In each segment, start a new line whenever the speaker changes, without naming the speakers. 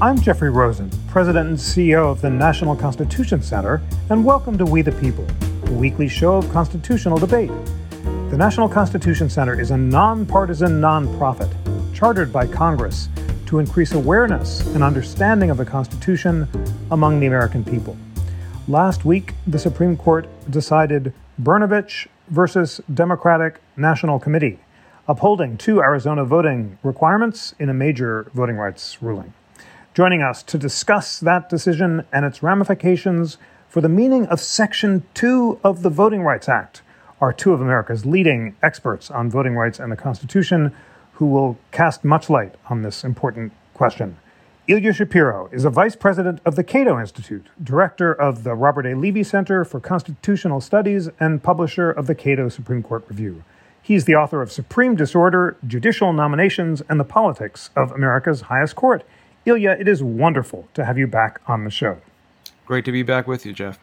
I'm Jeffrey Rosen, President and CEO of the National Constitution Center, and welcome to We the People, a weekly show of constitutional debate. The National Constitution Center is a nonpartisan nonprofit chartered by Congress to increase awareness and understanding of the Constitution among the American people. Last week, the Supreme Court decided Brnovich versus Democratic National Committee, upholding two Arizona voting requirements in a major voting rights ruling. Joining us to discuss that decision and its ramifications for the meaning of Section 2 of the Voting Rights Act are two of America's leading experts on voting rights and the Constitution who will cast much light on this important question. Ilya Shapiro is a vice president of the Cato Institute, director of the Robert A. Levy Center for Constitutional Studies, and publisher of the Cato Supreme Court Review. He's the author of Supreme Disorder, Judicial Nominations, and the Politics of America's Highest Court. Ilya, it is wonderful to have you back on the show.
Great to be back with you, Jeff.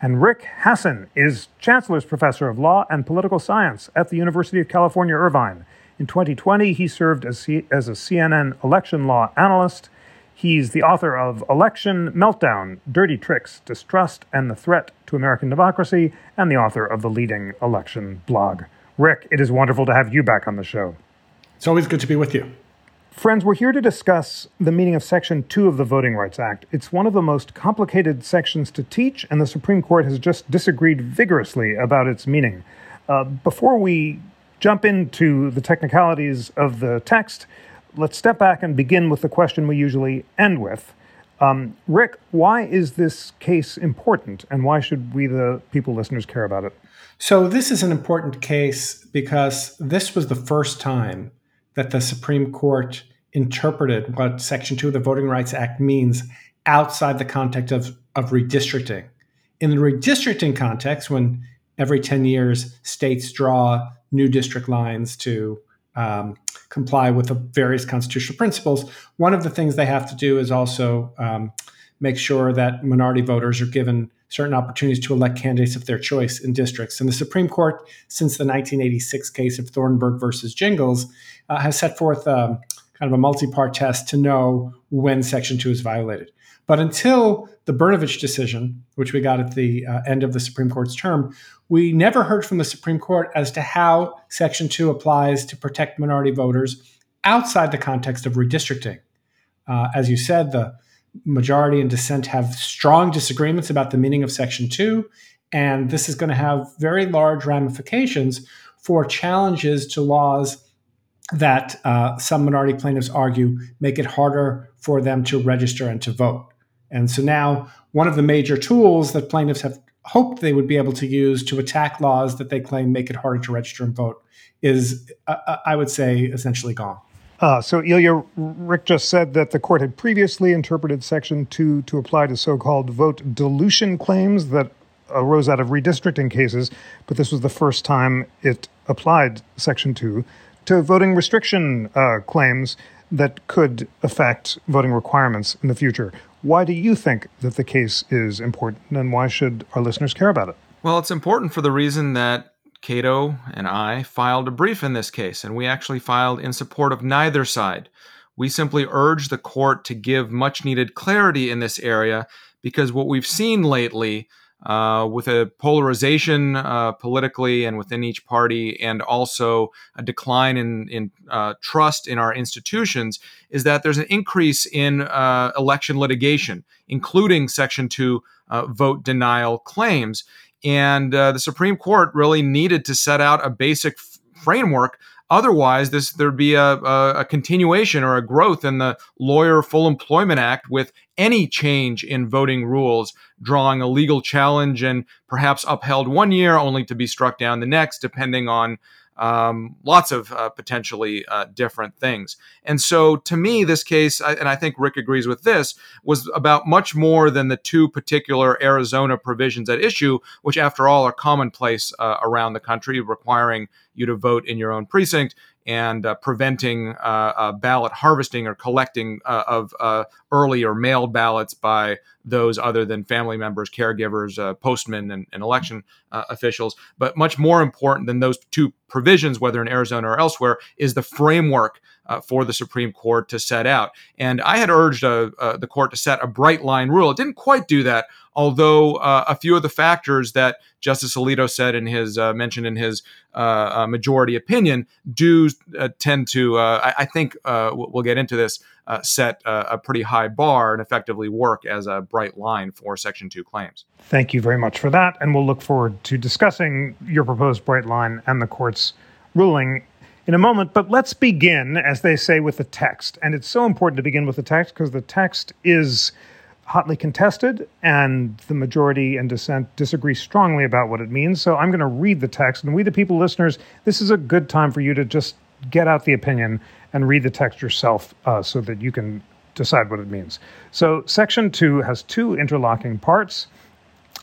And Rick Hasen is Chancellor's Professor of Law and Political Science at the University of California, Irvine. In 2020, he served as, C- as a CNN election law analyst. He's the author of Election Meltdown Dirty Tricks, Distrust, and the Threat to American Democracy, and the author of the leading election blog. Rick, it is wonderful to have you back on the show.
It's always good to be with you.
Friends, we're here to discuss the meaning of Section 2 of the Voting Rights Act. It's one of the most complicated sections to teach, and the Supreme Court has just disagreed vigorously about its meaning. Uh, before we jump into the technicalities of the text, let's step back and begin with the question we usually end with. Um, Rick, why is this case important, and why should we, the people listeners, care about it?
So, this is an important case because this was the first time that the Supreme Court interpreted what Section 2 of the Voting Rights Act means outside the context of, of redistricting. In the redistricting context, when every 10 years states draw new district lines to um, comply with the various constitutional principles, one of the things they have to do is also um, make sure that minority voters are given certain opportunities to elect candidates of their choice in districts. And the Supreme Court, since the 1986 case of Thornburg versus Gingles, uh, has set forth um, kind of a multi-part test to know when Section 2 is violated. But until the Brnovich decision, which we got at the uh, end of the Supreme Court's term, we never heard from the Supreme Court as to how Section 2 applies to protect minority voters outside the context of redistricting. Uh, as you said, the majority and dissent have strong disagreements about the meaning of Section 2. And this is going to have very large ramifications for challenges to laws that uh, some minority plaintiffs argue make it harder for them to register and to vote. And so now, one of the major tools that plaintiffs have hoped they would be able to use to attack laws that they claim make it harder to register and vote is, uh, uh I would say, essentially gone.
Uh, so, Ilya, Rick just said that the court had previously interpreted Section 2 to apply to so called vote dilution claims that arose out of redistricting cases, but this was the first time it applied Section 2 to voting restriction uh, claims that could affect voting requirements in the future. Why do you think that the case is important, and why should our listeners care about it?
Well, it's important for the reason that Cato and I filed a brief in this case, and we actually filed in support of neither side. We simply urge the court to give much needed clarity in this area because what we've seen lately, uh, with a polarization uh, politically and within each party, and also a decline in, in uh, trust in our institutions, is that there's an increase in uh, election litigation, including Section 2 uh, vote denial claims. And uh, the Supreme Court really needed to set out a basic f- framework. Otherwise, this there'd be a, a, a, continuation or a growth in the Lawyer Full Employment Act with any change in voting rules, drawing a legal challenge and perhaps upheld one year, only to be struck down the next, depending on um, lots of uh, potentially uh, different things. And so, to me, this case, and I think Rick agrees with this, was about much more than the two particular Arizona provisions at issue, which, after all, are commonplace uh, around the country, requiring you to vote in your own precinct and uh, preventing uh, uh, ballot harvesting or collecting uh, of uh, early or mailed ballots by those other than family members, caregivers, postmen, and, and election officials. But much more important than those two provisions, whether in Arizona or elsewhere, is the framework uh, for the Supreme Court to set out. And I had urged uh, uh, the court to set a bright line rule. It didn't quite do that, although uh, a few of the factors that Justice Alito said in his uh, mentioned in his uh, majority opinion do tend to, I, I, think we'll get into this, set a pretty high bar and effectively work as a bright line for Section 2 claims.
Thank you very much for that. And we'll look forward to discussing your proposed bright line and the court's ruling in a moment. But let's begin, as they say, with the text. And it's so important to begin with the text because the text is hotly contested, and the majority and dissent disagree strongly about what it means. So I'm going to read the text. And we, the people listeners, this is a good time for you to just get out the opinion and read the text yourself uh, so that you can decide what it means. So, section two has two interlocking parts.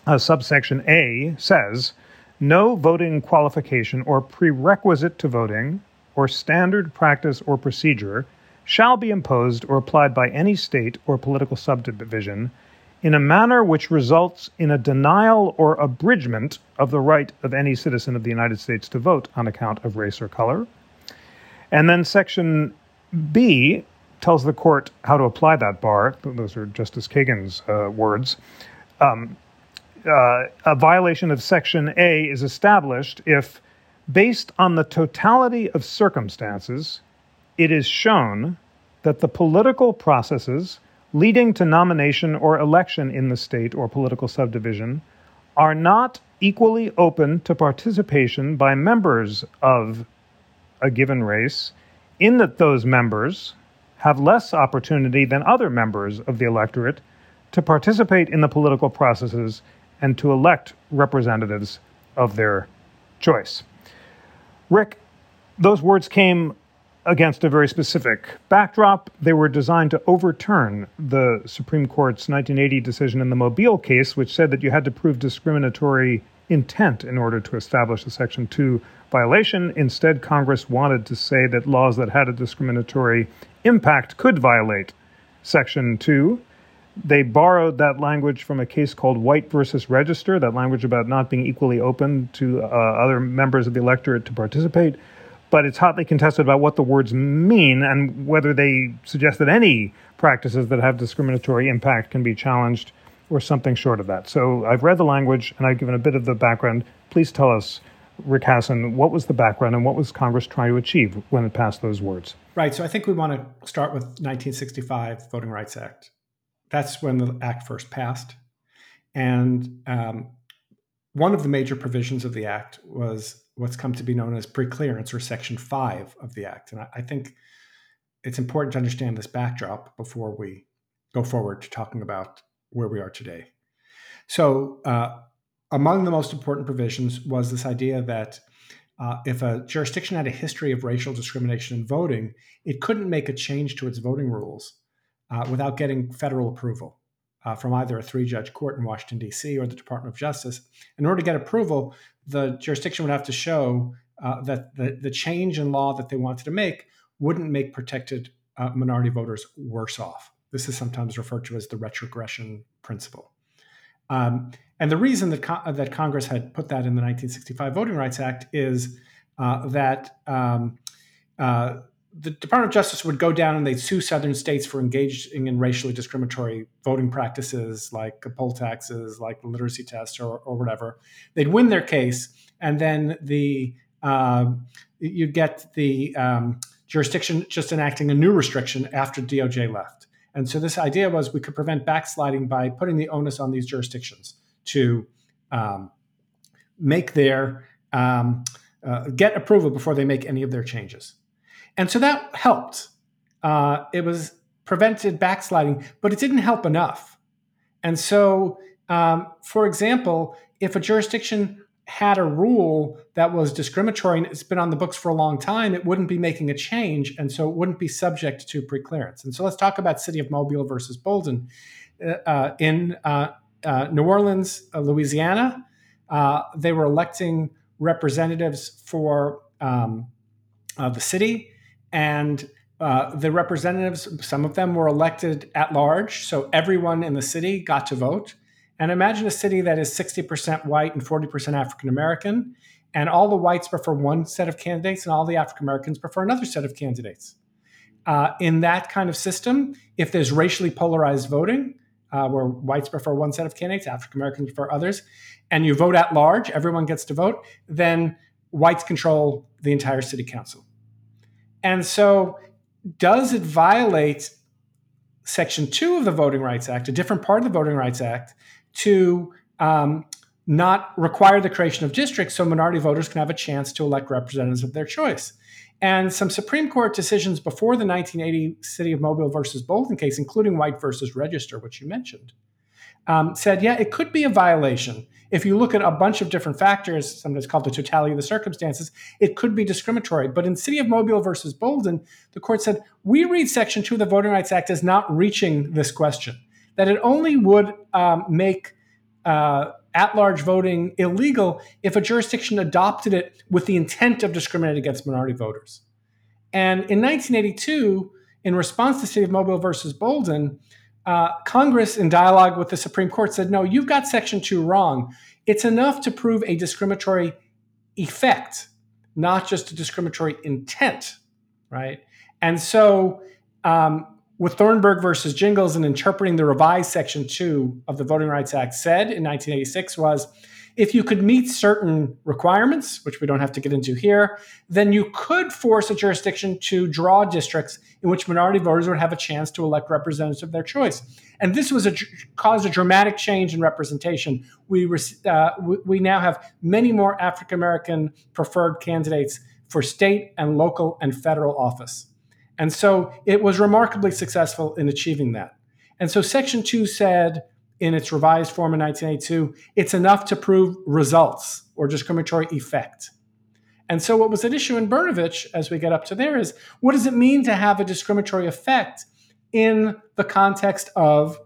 Uh, subsection A says, no voting qualification or prerequisite to voting, or standard practice or procedure shall be imposed or applied by any state or political subdivision in a manner which results in a denial or abridgment of the right of any citizen of the United States to vote on account of race or color. And then section B tells the court how to apply that bar. Those are Justice Kagan's uh, words. Um, uh, a violation of section A is established if, based on the totality of circumstances, it is shown that the political processes leading to nomination or election in the state or political subdivision are not equally open to participation by members of a given race, in that those members have less opportunity than other members of the electorate to participate in the political processes and to elect representatives of their choice. Rick, those words came against a very specific backdrop. They were designed to overturn the Supreme Court's 1980 decision in the Mobile case, which said that you had to prove discriminatory intent in order to establish a Section 2 violation. Instead, Congress wanted to say that laws that had a discriminatory impact could violate Section 2. They borrowed that language from a case called White versus Regester, that language about not being equally open to uh, other members of the electorate to participate but it's hotly contested about what the words mean and whether they suggest that any practices that have discriminatory impact can be challenged or something short of that. So I've read the language and I've given a bit of the background. Please tell us, Rick Hasen, what was the background and what was Congress trying to achieve when it passed those words?
Right. So I think we want to start with 1965 Voting Rights Act. That's when the act first passed. And um, one of the major provisions of the act was what's come to be known as preclearance or Section 5 of the Act. And I, I think it's important to understand this backdrop before we go forward to talking about where we are today. So, uh, among the most important provisions was this idea that uh, if a jurisdiction had a history of racial discrimination in voting, it couldn't make a change to its voting rules uh, without getting federal approval uh, from either a three judge court in Washington, D.C., or the Department of Justice. In order to get approval, the jurisdiction would have to show uh, that the, the change in law that they wanted to make wouldn't make protected uh, minority voters worse off. This is sometimes referred to as the retrogression principle. Um, and the reason that, co- that Congress had put that in the 1965 Voting Rights Act is uh, that um, uh, the Department of Justice would go down and they'd sue Southern states for engaging in racially discriminatory voting practices like poll taxes, like literacy test, or, or whatever. They'd win their case, and then the uh, you'd get the um, jurisdiction just enacting a new restriction after DOJ left. And so this idea was we could prevent backsliding by putting the onus on these jurisdictions to um, make their um, uh, get approval before they make any of their changes. And so that helped. Uh, it was prevented backsliding, but it didn't help enough. And so, um, for example, if a jurisdiction had a rule that was discriminatory and it's been on the books for a long time, it wouldn't be making a change, and so it wouldn't be subject to preclearance. And so, let's talk about City of Mobile versus Bolden uh, uh in uh, uh, New Orleans, uh, Louisiana. they were electing representatives for um, the city and uh, the representatives, some of them were elected at large, so everyone in the city got to vote. And imagine a city that is 60% white and 40% African American, and all the whites prefer one set of candidates, and all the African Americans prefer another set of candidates. Uh, in that kind of system, if there's racially polarized voting, uh, where whites prefer one set of candidates, African Americans prefer others, and you vote at large, everyone gets to vote, then whites control the entire city council. And so, does it violate Section 2 of the Voting Rights Act, a different part of the Voting Rights Act, to um, not require the creation of districts so minority voters can have a chance to elect representatives of their choice? And some Supreme Court decisions before the 1980 City of Mobile versus Bolden case, including White versus Regester, which you mentioned, um, said, yeah, it could be a violation. If you look at a bunch of different factors, sometimes called the totality of the circumstances, it could be discriminatory. But in City of Mobile versus Bolden, the court said, we read Section 2 of the Voting Rights Act as not reaching this question, that it only would um, make uh, at large voting illegal if a jurisdiction adopted it with the intent of discriminating against minority voters. And in 1982, in response to City of Mobile versus Bolden, uh, Congress, in dialogue with the Supreme Court, said, no, you've got Section 2 wrong. It's enough to prove a discriminatory effect, not just a discriminatory intent, right? And so um, with Thornburg versus Gingles and interpreting the revised Section 2 of the Voting Rights Act said in 1986 was if you could meet certain requirements, which we don't have to get into here, then you could force a jurisdiction to draw districts in which minority voters would have a chance to elect representatives of their choice. And this was a caused a dramatic change in representation. We uh, we now have many more African American preferred candidates for state and local and federal office. And so it was remarkably successful in achieving that. And so Section 2 said in its revised form in 1982, it's enough to prove results or discriminatory effect. And so what was at issue in Brnovich as we get up to there, is what does it mean to have a discriminatory effect in the context of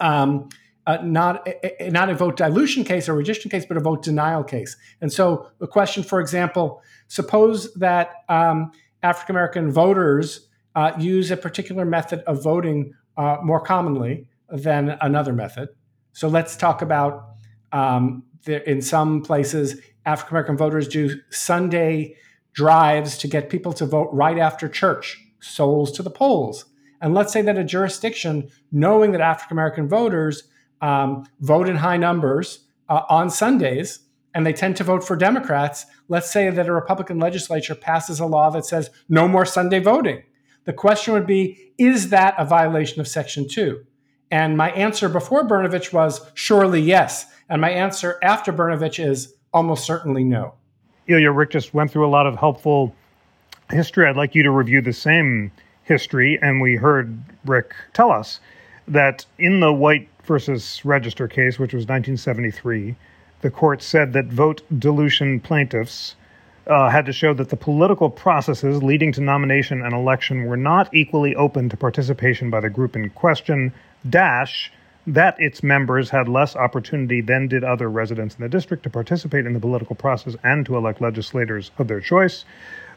um, uh, not, a, not a vote dilution case or rejection case, but a vote denial case. And so the question, for example, suppose that um, African American voters uh, use a particular method of voting uh, more commonly than another method. So let's talk about um, the, in some places, African American voters do Sunday drives to get people to vote right after church, souls to the polls. And let's say that a jurisdiction, knowing that African American voters um, vote in high numbers uh, on Sundays, and they tend to vote for Democrats, let's say that a Republican legislature passes a law that says no more Sunday voting. The question would be is that a violation of Section 2? And my answer before Brnovich was surely yes. And my answer after Brnovich is almost certainly no.
Ilya, Rick just went through a lot of helpful history. I'd like you to review the same history. And we heard Rick tell us that in the White versus Regester case, which was 1973, the court said that vote dilution plaintiffs uh, had to show that the political processes leading to nomination and election were not equally open to participation by the group in question, dash, that its members had less opportunity than did other residents in the district to participate in the political process and to elect legislators of their choice.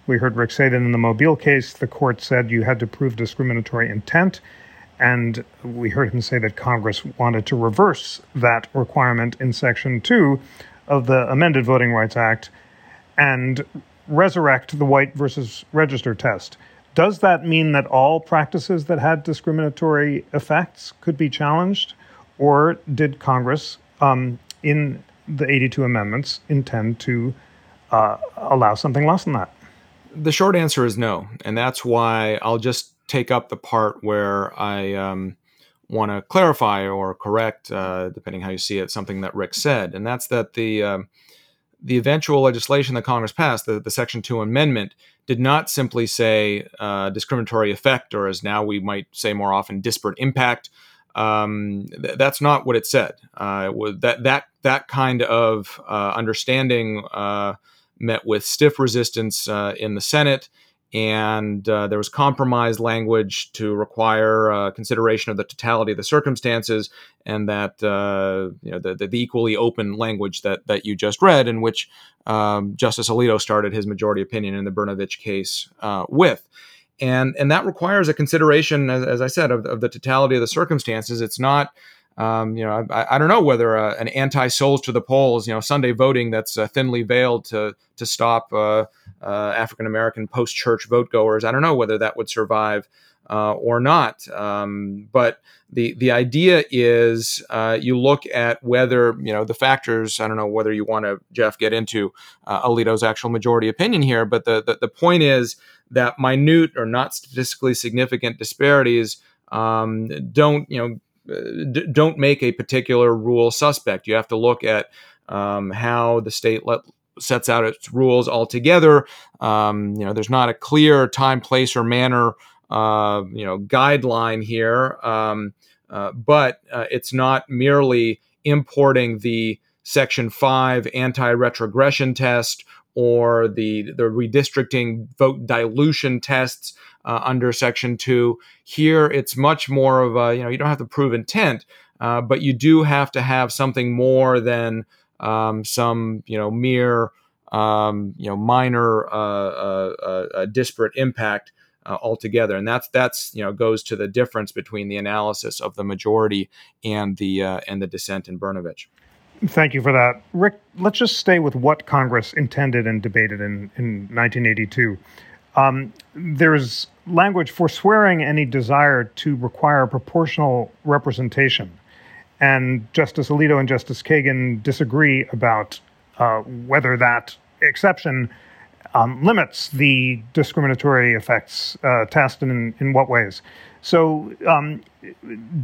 We heard Rick say that in the Mobile case, the court said you had to prove discriminatory intent and we heard him say that Congress wanted to reverse that requirement in Section 2 of the amended Voting Rights Act and resurrect the white versus Regester test. Does that mean that all practices that had discriminatory effects could be challenged? Or did Congress, um, in the 82 amendments, intend to uh, allow something less than that?
The short answer is no. And that's why I'll just take up the part where I um, want to clarify or correct, uh, depending how you see it, something that Rick said, and that's that the um, the eventual legislation that Congress passed, the, the Section Two Amendment, did not simply say uh, discriminatory effect, or as now we might say more often, disparate impact. Um, th- that's not what it said. Uh, that that that kind of uh, understanding uh, met with stiff resistance uh, in the Senate and uh, there was compromise language to require uh, consideration of the totality of the circumstances, and that uh, you know the, the, equally open language that that you just read, in which um, Justice Alito started his majority opinion in the Brnovich case uh, with. And, and that requires a consideration, as, as I said, of, of, the totality of the circumstances. It's not um, you know, I, I, don't know whether uh, an anti-souls to the polls, you know, Sunday voting that's uh, thinly veiled to to stop uh, uh African American post-church vote goers. I don't know whether that would survive uh, or not. Um, but the the idea is uh, you look at whether you know the factors. I don't know whether you want to Jeff get into Alito's actual majority opinion here, but the, the the point is that minute or not statistically significant disparities um, don't you know d- don't make a particular rule suspect. You have to look at um, how the state let, sets out its rules altogether. Um, you know, there's not a clear time, place, or manner, uh, you know, guideline here, um, uh, but uh, it's not merely importing the Section Five anti-retrogression test or the the redistricting vote dilution tests uh, under Section Two. Here, it's much more of a you know you don't have to prove intent, uh, but you do have to have something more than um, some you know mere um, you know minor uh, uh, uh disparate impact. Uh, altogether, and that's that's you know goes to the difference between the analysis of the majority and the and the dissent in Brnovich.
Thank you for that. Rick, let's just stay with what Congress intended and debated in, in 1982. Um, there's language forswearing any desire to require proportional representation. And Justice Alito and Justice Kagan disagree about uh, whether that exception um, limits the discriminatory effects uh, test and in, in what ways. So, um,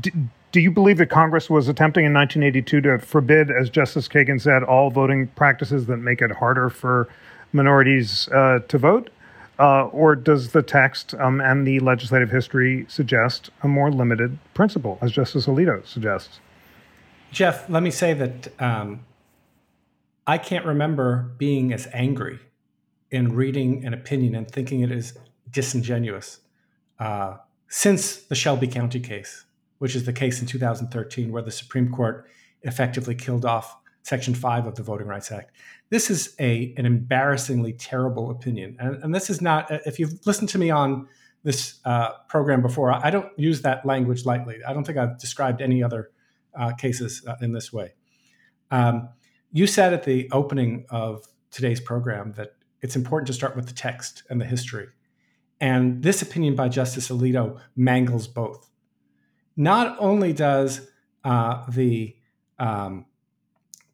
d- do you believe that Congress was attempting in 1982 to forbid, as Justice Kagan said, all voting practices that make it harder for minorities uh, to vote? Uh, or does the text um, and the legislative history suggest a more limited principle, as Justice Alito suggests?
Jeff, let me say that um, I can't remember being as angry in reading an opinion and thinking it is disingenuous uh, since the Shelby County case which is the case in 2013, where the Supreme Court effectively killed off Section 5 of the Voting Rights Act. This is a, an embarrassingly terrible opinion. And, and this is not, if you've listened to me on this uh, program before, I don't use that language lightly. I don't think I've described any other uh, cases uh, in this way. Um, you said at the opening of today's program that it's important to start with the text and the history. And this opinion by Justice Alito mangles both not only does uh, the um,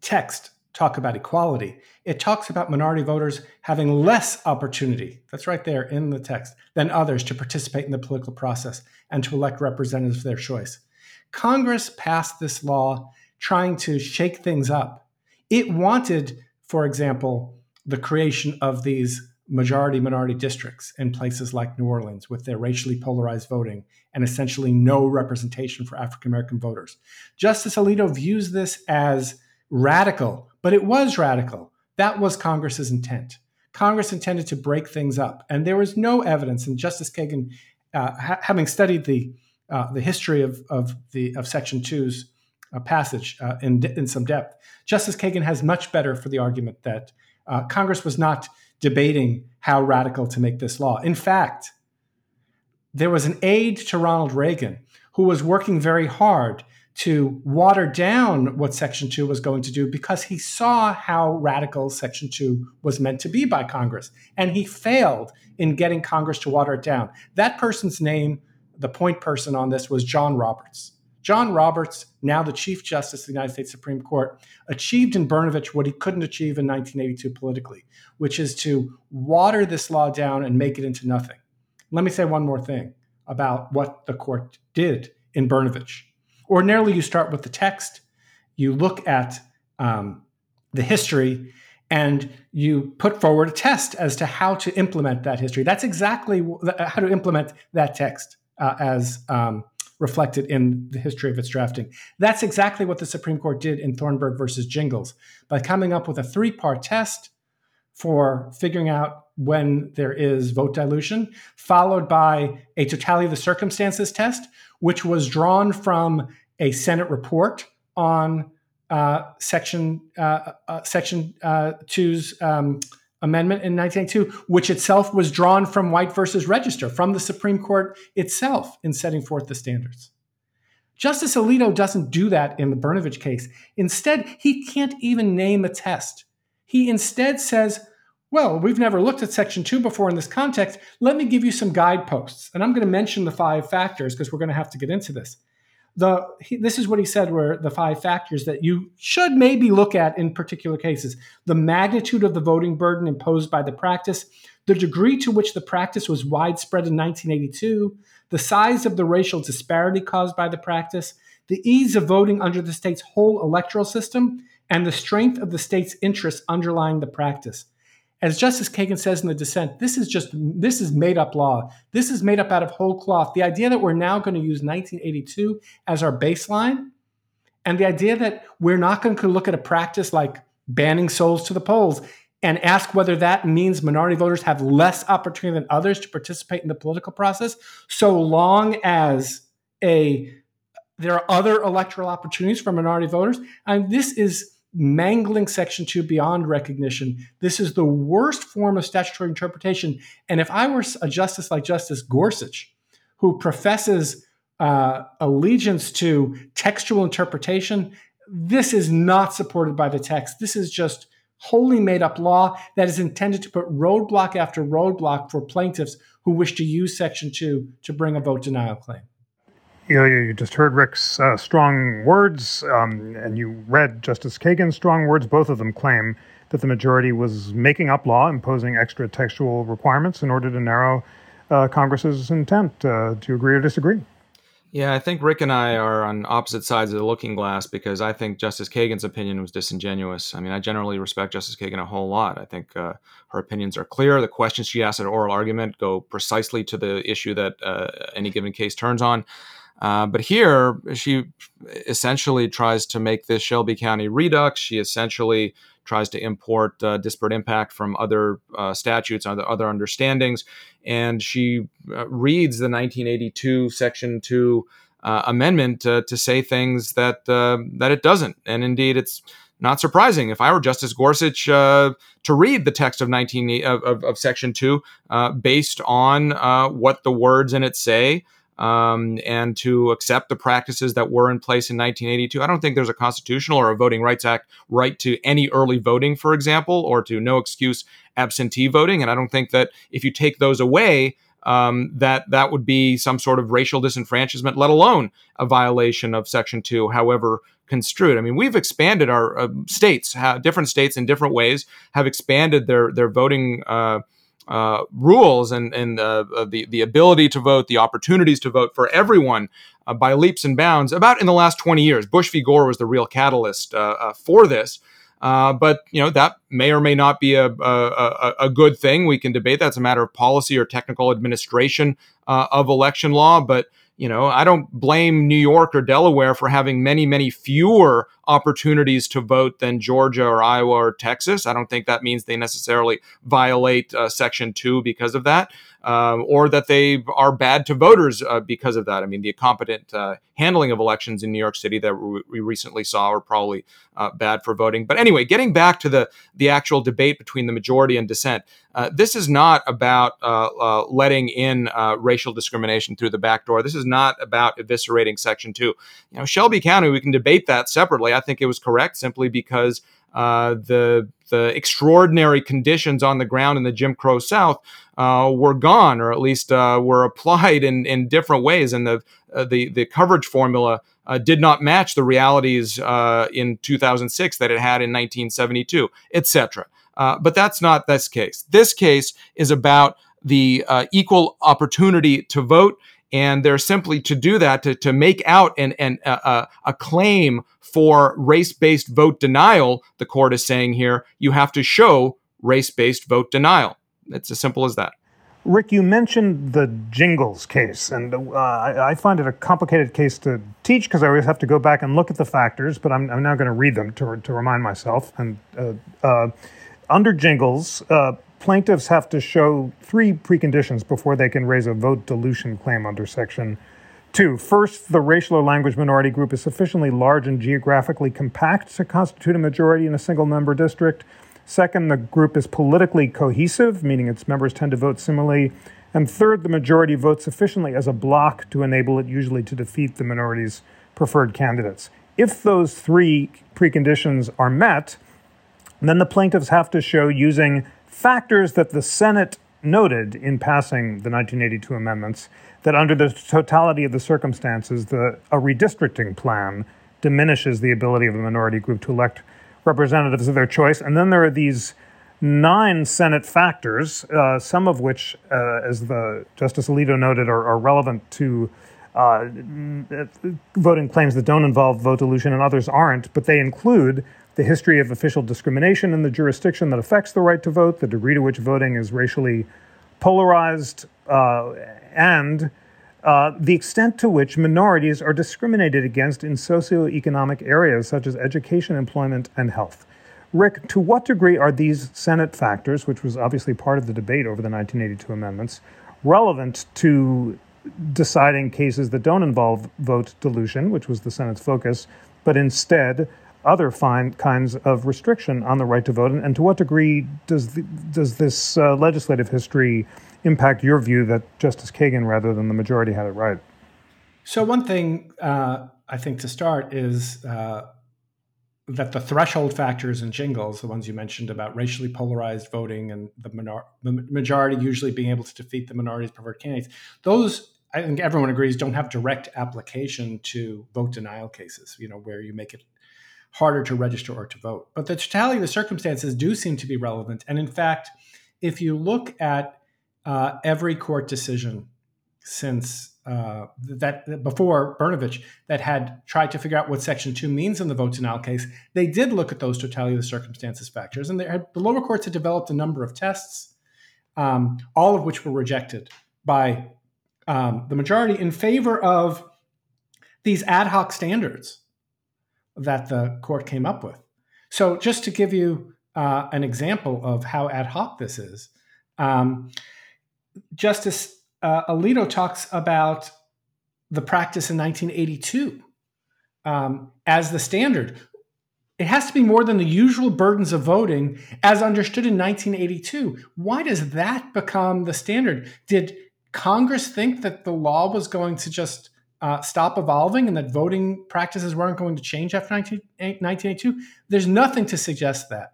text talk about equality, it talks about minority voters having less opportunity, that's right there in the text, than others to participate in the political process and to elect representatives of their choice. Congress passed this law trying to shake things up. It wanted, for example, the creation of these majority minority districts in places like New Orleans with their racially polarized voting and essentially no representation for African American voters. Justice Alito views this as radical, but it was radical. That was Congress's intent. Congress intended to break things up, and there was no evidence. And Justice Kagan, uh, ha- having studied the uh, the history of of the of Section 2's uh, passage uh, in in some depth, Justice Kagan has much better for the argument that uh, Congress was not debating how radical to make this law. In fact, there was an aide to Ronald Reagan who was working very hard to water down what Section 2 was going to do because he saw how radical Section 2 was meant to be by Congress. And he failed in getting Congress to water it down. That person's name, the point person on this, was John Roberts. John Roberts, now the Chief Justice of the United States Supreme Court, achieved in Brnovich what he couldn't achieve in 1982 politically, which is to water this law down and make it into nothing. Let me say one more thing about what the court did in Brnovich. Ordinarily, you start with the text, you look at um, the history, and you put forward a test as to how to implement that history. That's exactly how to implement that text uh, as um, reflected in the history of its drafting. That's exactly what the Supreme Court did in Thornburg versus Gingles by coming up with a three part test for figuring out when there is vote dilution, followed by a totality of the circumstances test, which was drawn from a Senate report on uh, Section uh, uh, Section uh, Two's um, amendment in 1982, which itself was drawn from White versus Regester, from the Supreme Court itself in setting forth the standards. Justice Alito doesn't do that in the Brnovich case. Instead, he can't even name a test. He instead says, well, we've never looked at Section 2 before in this context. Let me give you some guideposts. And I'm going to mention the five factors because we're going to have to get into this. The, he, this is what he said were the five factors that you should maybe look at in particular cases the magnitude of the voting burden imposed by the practice, the degree to which the practice was widespread in 1982, the size of the racial disparity caused by the practice, the ease of voting under the state's whole electoral system, and the strength of the state's interests underlying the practice as Justice Kagan says in the dissent, this is just this is made up law. This is made up out of whole cloth. The idea that we're now going to use 1982 as our baseline, and the idea that we're not going to look at a practice like banning souls to the polls and ask whether that means minority voters have less opportunity than others to participate in the political process, so long as a there are other electoral opportunities for minority voters. And this is mangling Section 2 beyond recognition. This is the worst form of statutory interpretation. And if I were a justice like Justice Gorsuch, who professes uh, allegiance to textual interpretation, this is not supported by the text. This is just wholly made up law that is intended to put roadblock after roadblock for plaintiffs who wish to use Section 2 to bring a vote denial claim
you, know, you just heard Rick's uh, strong words, um, and you read Justice Kagan's strong words. Both of them claim that the majority was making up law, imposing extra textual requirements in order to narrow uh, Congress's intent. Uh, do you agree or disagree?
Yeah, I think Rick and I are on opposite sides of the looking glass because I think Justice Kagan's opinion was disingenuous. I mean, I generally respect Justice Kagan a whole lot. I think uh, her opinions are clear. The questions she asks at oral argument go precisely to the issue that uh, any given case turns on. Uh, but here, she essentially tries to make this Shelby County redux. She essentially tries to import uh, disparate impact from other uh, statutes, other, other understandings. And she uh, reads the 1982 Section 2 uh, amendment to say things that, that it doesn't. And indeed, it's not surprising. If I were Justice Gorsuch, uh, to read the text of 19 of, of, of Section Two uh, based on uh, what the words in it say, um, and to accept the practices that were in place in 1982. I don't think there's a constitutional or a Voting Rights Act right to any early voting, for example, or to no excuse absentee voting. And I don't think that if you take those away, um, that that would be some sort of racial disenfranchisement, let alone a violation of Section Two, however construed. I mean, we've expanded our uh, states, different states in different ways have expanded their their voting. Uh, uh, rules and and uh, uh, the the ability to vote, the opportunities to vote for everyone uh, by leaps and bounds. About in the last twenty years, Bush v. Gore was the real catalyst uh, uh, for this. but you know that may or may not be a, a, a good thing. We can debate. That's a matter of policy or technical administration of election law. But you know, I don't blame New York or Delaware for having many, many fewer opportunities to vote than Georgia or Iowa or Texas. I don't think that means they necessarily violate uh, Section 2 because of that um, or that they are bad to voters uh, because of that. I mean, the incompetent uh, handling of elections in New York City that we recently saw are probably uh, bad for voting. But anyway, getting back to the the actual debate between the majority and dissent, uh, this is not about uh, letting in racial discrimination through the back door. This is not about eviscerating Section Two. You know, Shelby County, we can debate that separately. I think it was correct simply because uh, the the extraordinary conditions on the ground in the Jim Crow South uh, were gone, or at least uh, were applied in, in different ways, and the uh, the the coverage formula uh, did not match the realities uh, in 2006 that it had in 1972, etc. but that's not this case. This case is about the equal opportunity to vote and they're simply to do that to, to make out an, an, a, a claim for race-based vote denial the court is saying here you have to show race-based vote denial. It's as simple as that.
Rick you mentioned the Gingles case and uh, I, I, find it a complicated case to teach because i always have to go back and look at the factors but i'm, I'm now going to read them to, to remind myself. And uh, uh, under Gingles uh, plaintiffs have to show three preconditions before they can raise a vote dilution claim under Section 2. First, the racial or language minority group is sufficiently large and geographically compact to constitute a majority in a single member district. Second, the group is politically cohesive, meaning its members tend to vote similarly. And third, the majority votes sufficiently as a bloc to enable it usually to defeat the minority's preferred candidates. If those three preconditions are met, then the plaintiffs have to show using factors that the Senate noted in passing the 1982 amendments that under the totality of the circumstances, the, a redistricting plan diminishes the ability of a minority group to elect representatives of their choice. And then there are these nine Senate factors, uh, some of which, uh, as the Justice Alito noted, are, are relevant to uh, voting claims that don't involve vote dilution and others aren't, but they include the history of official discrimination in the jurisdiction that affects the right to vote, the degree to which voting is racially polarized, uh, and uh, the extent to which minorities are discriminated against in socioeconomic areas such as education, employment, and health. Rick, to what degree are these Senate factors, which was obviously part of the debate over the 1982 amendments, relevant to deciding cases that don't involve vote dilution, which was the Senate's focus, but instead other fine kinds of restriction on the right to vote? And, and to what degree does the, does this uh, legislative history impact your view that Justice Kagan, rather than the majority, had it right?
So one thing uh, I think to start is uh, that the threshold factors in Gingles, the ones you mentioned about racially polarized voting and the, minor- the majority usually being able to defeat the minority's preferred candidates, those I think everyone agrees don't have direct application to vote denial cases. You know where you make it harder to register or to vote. But the totality of the circumstances do seem to be relevant. And in fact, if you look at uh, every court decision since uh, that before Brnovich that had tried to figure out what Section 2 means in the votes vote denial case, they did look at those totality of the circumstances factors. And had, the lower courts had developed a number of tests, um, all of which were rejected by um, the majority in favor of these ad hoc standards that the court came up with. So, just to give you uh, an example of how ad hoc this is, um, Justice uh, Alito talks about the practice in 1982 um, as the standard. It has to be more than the usual burdens of voting as understood in 1982. Why does that become the standard? Did Congress think that the law was going to just uh, stop evolving and that voting practices weren't going to change after 19, 1982? There's nothing to suggest that.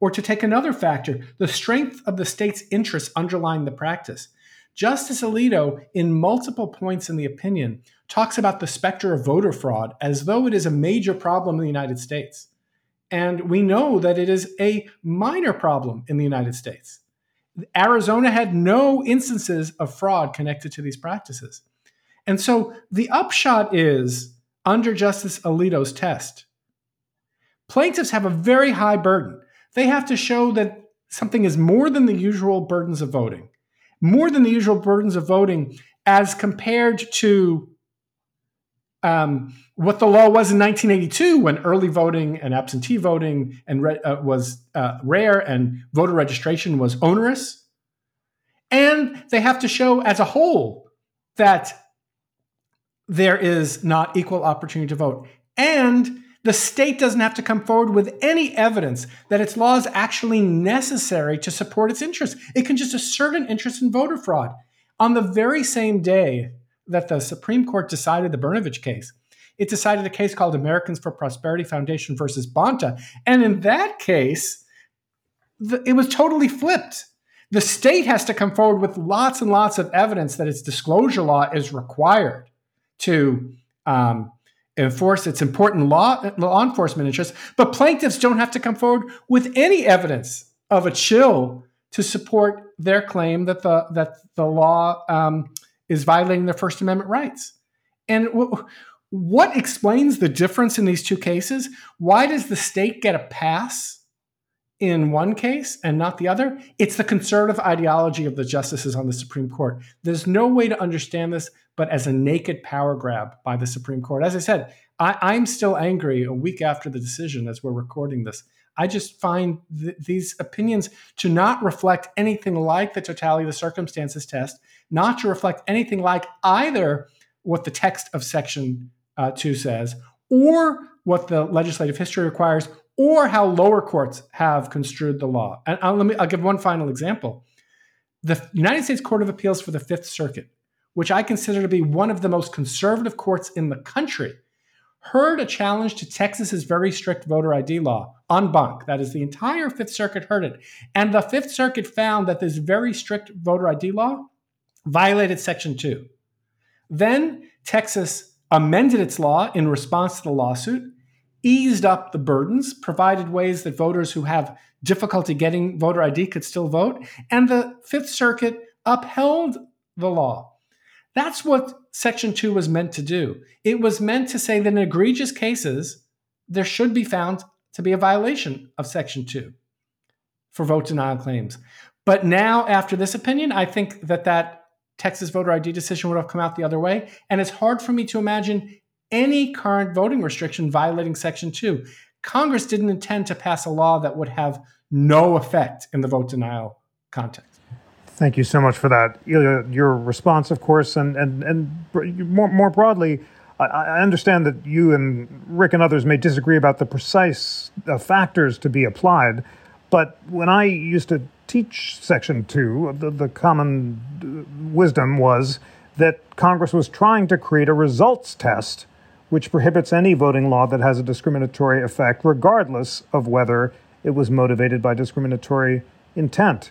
Or to take another factor, the strength of the state's interests underlying the practice. Justice Alito, in multiple points in the opinion, talks about the specter of voter fraud as though it is a major problem in the United States. And we know that it is a minor problem in the United States. Arizona had no instances of fraud connected to these practices. And so the upshot is under Justice Alito's test, plaintiffs have a very high burden. They have to show that something is more than the usual burdens of voting, more than the usual burdens of voting as compared to um, what the law was in 1982 when early voting and absentee voting and re- uh, was uh, rare and voter registration was onerous. And they have to show as a whole that there is not equal opportunity to vote. And the state doesn't have to come forward with any evidence that its law is actually necessary to support its interests. It can just assert an interest in voter fraud. On the very same day that the Supreme Court decided the Brnovich case, it decided a case called Americans for Prosperity Foundation versus Bonta. And in that case, the, it was totally flipped. The state has to come forward with lots and lots of evidence that its disclosure law is required to um, enforce its important law, law enforcement interests, but plaintiffs don't have to come forward with any evidence of a chill to support their claim that the that the law um, is violating their First Amendment rights. And w- what explains the difference in these two cases? Why does the state get a pass in one case and not the other? It's the conservative ideology of the justices on the Supreme Court. There's no way to understand this but as a naked power grab by the Supreme Court. As I said, I, am still angry a week after the decision as we're recording this. I just find th- these opinions to not reflect anything like the totality of the circumstances test, not to reflect anything like either what the text of Section uh, 2 says, or what the legislative history requires, or how lower courts have construed the law. And I'll, let me, I'll give one final example. The United States Court of Appeals for the Fifth Circuit which I consider to be one of the most conservative courts in the country, heard a challenge to Texas's very strict voter ID law en banc. That is, the entire Fifth Circuit heard it. And the Fifth Circuit found that this very strict voter ID law violated Section 2. Then Texas amended its law in response to the lawsuit, eased up the burdens, provided ways that voters who have difficulty getting voter ID could still vote, and the Fifth Circuit upheld the law. That's what Section 2 was meant to do. It was meant to say that in egregious cases, there should be found to be a violation of Section 2 for vote denial claims. But now, after this opinion, I think that that Texas voter ID decision would have come out the other way. And it's hard for me to imagine any current voting restriction violating Section 2. Congress didn't intend to pass a law that would have no effect in the vote denial context.
Thank you so much for that. Your response, of course, and, and, and more, more broadly, I understand that you and Rick and others may disagree about the precise uh, factors to be applied, but when I used to teach Section 2, the, the common uh, wisdom was that Congress was trying to create a results test which prohibits any voting law that has a discriminatory effect, regardless of whether it was motivated by discriminatory intent.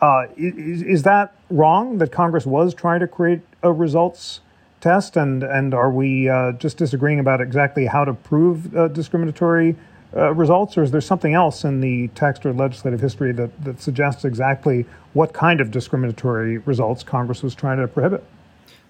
Uh, is, is, that wrong that Congress was trying to create a results test? And, and are we uh, just disagreeing about exactly how to prove uh, discriminatory uh, results? Or is there something else in the text or legislative history that, that suggests exactly what kind of discriminatory results Congress was trying to prohibit?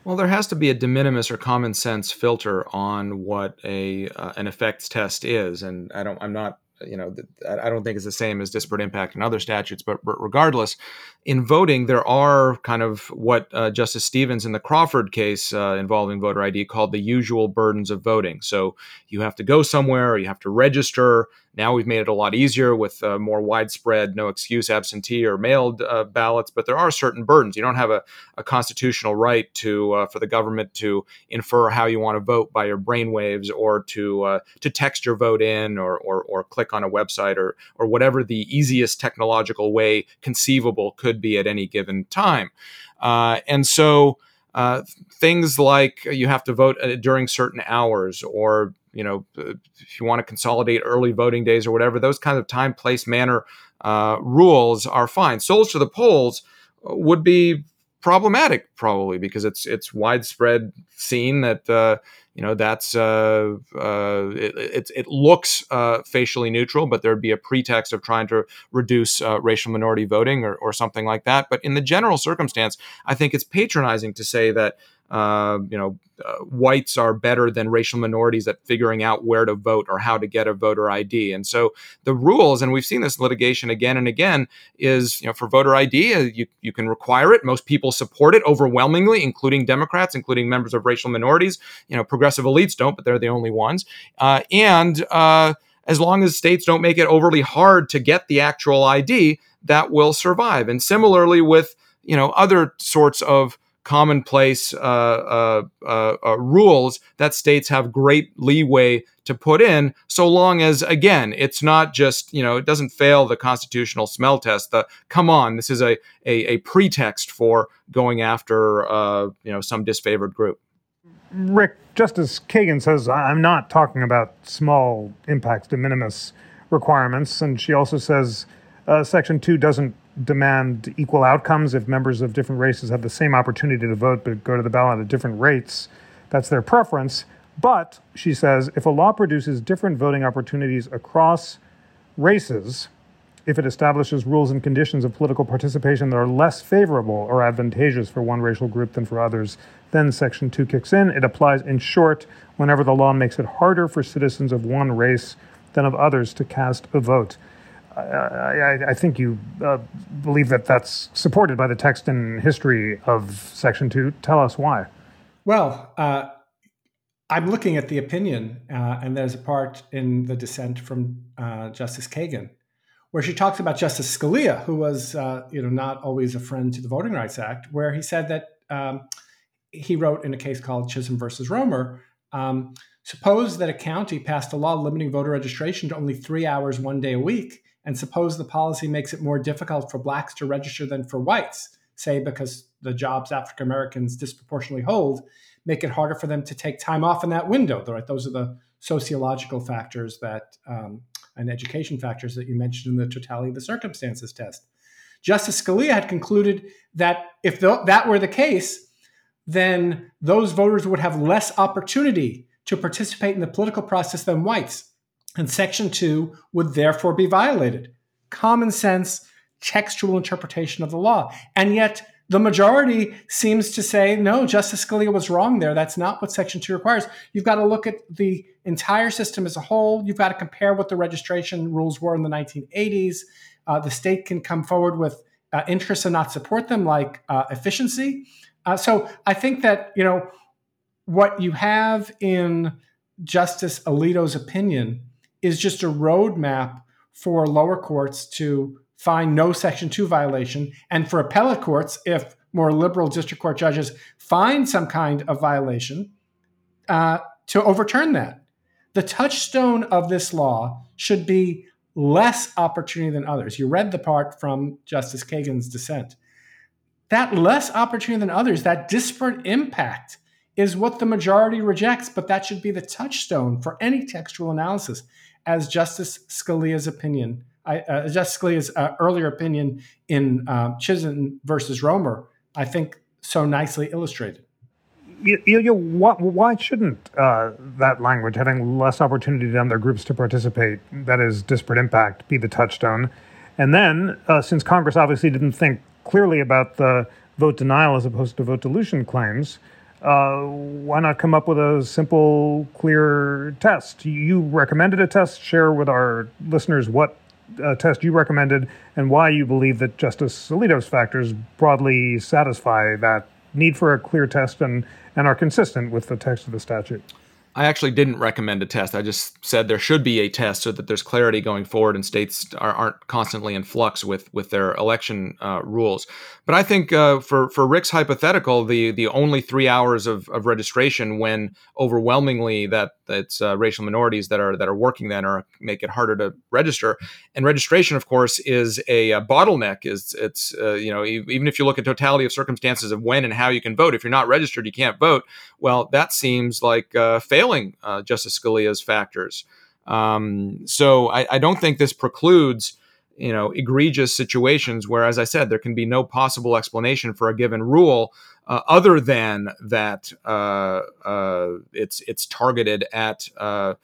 Well, there has to be a de minimis or common sense filter on what a uh, an effects test is, and I don't. I'm not you know, I don't think it's the same as disparate impact in other statutes. But, but regardless, in voting, there are kind of what uh, Justice Stevens in the Crawford case uh, involving voter ID called the usual burdens of voting. So you have to go somewhere, you have to register, now we've made it a lot easier with uh, more widespread, no excuse absentee or mailed uh, ballots, but there are certain burdens. You don't have a, a constitutional right to uh, for the government to infer how you want to vote by your brainwaves or to uh, to text your vote in or, or, or click on a website or or whatever the easiest technological way conceivable could be at any given time. Uh, and so. Uh, things like you have to vote uh, during certain hours, or you know, uh, if you want to consolidate early voting days or whatever, those kind of time, place, manner uh, rules are fine. Souls to the polls would be problematic probably because it's it's widespread seen that uh, you know that's uh, uh, it, it, it, looks uh, facially neutral, but there'd be a pretext of trying to reduce uh, racial minority voting or, or something like that. But in the general circumstance, I think it's patronizing to say that uh, you know, uh, whites are better than racial minorities at figuring out where to vote or how to get a voter ID. And so the rules, and we've seen this litigation again and again, is you know for voter ID, uh, you you can require it. Most people support it overwhelmingly, including Democrats, including members of racial minorities. You know, progressive elites don't, but they're the only ones. Uh, and uh, as long as states don't make it overly hard to get the actual ID, that will survive. And similarly with you know other sorts of commonplace uh, uh, uh, uh, rules that states have great leeway to put in, so long as, again, it's not just, you know, it doesn't fail the constitutional smell test. The come on, this is a, a, a pretext for going after, uh, you know, some disfavored group.
Rick, Justice Kagan says, I'm not talking about small impacts, de minimis requirements. And she also says uh, Section 2 doesn't demand equal outcomes if members of different races have the same opportunity to vote but go to the ballot at different rates. That's their preference. But, she says, if a law produces different voting opportunities across races, if it establishes rules and conditions of political participation that are less favorable or advantageous for one racial group than for others, then Section 2 kicks in. It applies, in short, whenever the law makes it harder for citizens of one race than of others to cast a vote. I, I, think you uh, believe that that's supported by the text and history of Section 2. Tell us why.
Well, uh, I'm looking at the opinion, uh, and there's a part in the dissent from uh, Justice Kagan where she talks about Justice Scalia, who was, uh, you know, not always a friend to the Voting Rights Act, where he said that um, he wrote in a case called Chisom versus Roemer. Um, suppose that a county passed a law limiting voter registration to only three hours one day a week and suppose the policy makes it more difficult for blacks to register than for whites, say because the jobs African Americans disproportionately hold make it harder for them to take time off in that window. Right? Those are the sociological factors that um, and education factors that you mentioned in the totality of the circumstances test. Justice Scalia had concluded that if that were the case, then those voters would have less opportunity to participate in the political process than whites. And Section 2 would therefore be violated. Common sense, textual interpretation of the law. And yet, the majority seems to say, no, Justice Scalia was wrong there. That's not what Section 2 requires. You've got to look at the entire system as a whole. You've got to compare what the registration rules were in the 1980s. Uh, the state can come forward with uh, interests and not support them, like uh, efficiency. Uh, so I think that, you know, what you have in Justice Alito's opinion is just a roadmap for lower courts to find no Section 2 violation, and for appellate courts, if more liberal district court judges find some kind of violation, uh, to overturn that. The touchstone of this law should be less opportunity than others. You read the part from Justice Kagan's dissent. That less opportunity than others, that disparate impact, is what the majority rejects, but that should be the touchstone for any textual analysis, as Justice Scalia's opinion I, uh, Justice Scalia's uh, earlier opinion in um, Chisom versus Roemer, I think, so nicely illustrated.
You, you, why, why, shouldn't uh, that language, having less opportunity than other groups to participate, that is disparate impact, be the touchstone? And then, uh, since Congress obviously didn't think clearly about the vote denial as opposed to vote dilution claims, uh, why not come up with a simple, clear test? You recommended a test. Share with our listeners what uh, test you recommended and why you believe that Justice Alito's factors broadly satisfy that need for a clear test and, and are consistent with the text of the statute.
I actually didn't recommend a test. I just said there should be a test so that there's clarity going forward and states are, not constantly in flux with with their election uh, rules. But I think uh, for for Rick's hypothetical, the the only three hours of, of registration when overwhelmingly that it's uh, racial minorities that are that are working then or make it harder to register. And registration, of course, is a, a bottleneck. Is it's uh, you know even if you look at totality of circumstances of when and how you can vote, if you're not registered, you can't vote. Well, that seems like uh, failing uh, Justice Scalia's factors. Um, so I, I don't think this precludes you know egregious situations where as i said there can be no possible explanation for a given rule uh, other than that uh, uh, it's it's targeted at uh,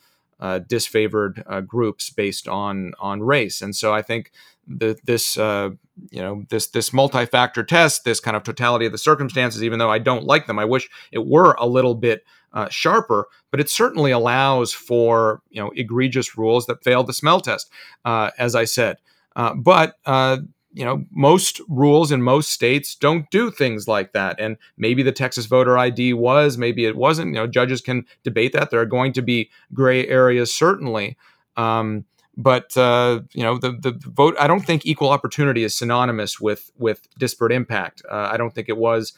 uh, disfavored uh, groups based on on race. And so i think the, this you know this this multi-factor test this kind of totality of the circumstances even though i don't like them i wish it were a little bit sharper but it certainly allows for you know egregious rules that fail the smell test. As i said uh, but uh, you know, most rules in most states don't do things like that. And maybe the Texas voter ID was, maybe it wasn't. You know, judges can debate that. There are going to be gray areas, certainly. Um, but uh, you know, the the vote. I don't think equal opportunity is synonymous with with disparate impact. Uh, I don't think it was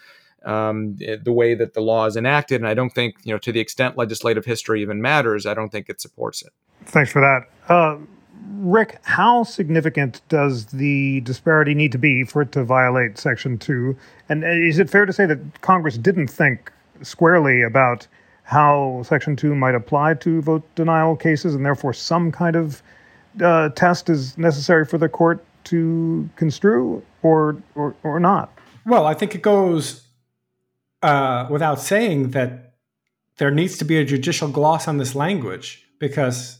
um, the way that the law is enacted, and I don't think you know to the extent legislative history even matters. I don't think it supports it.
Thanks for that. Uh, Rick, how significant does the disparity need to be for it to violate Section 2? And is it fair to say that Congress didn't think squarely about how Section 2 might apply to vote denial cases, and therefore some kind of uh, test is necessary for the court to construe, or, or, or not?
Well, I think it goes uh, without saying that there needs to be a judicial gloss on this language because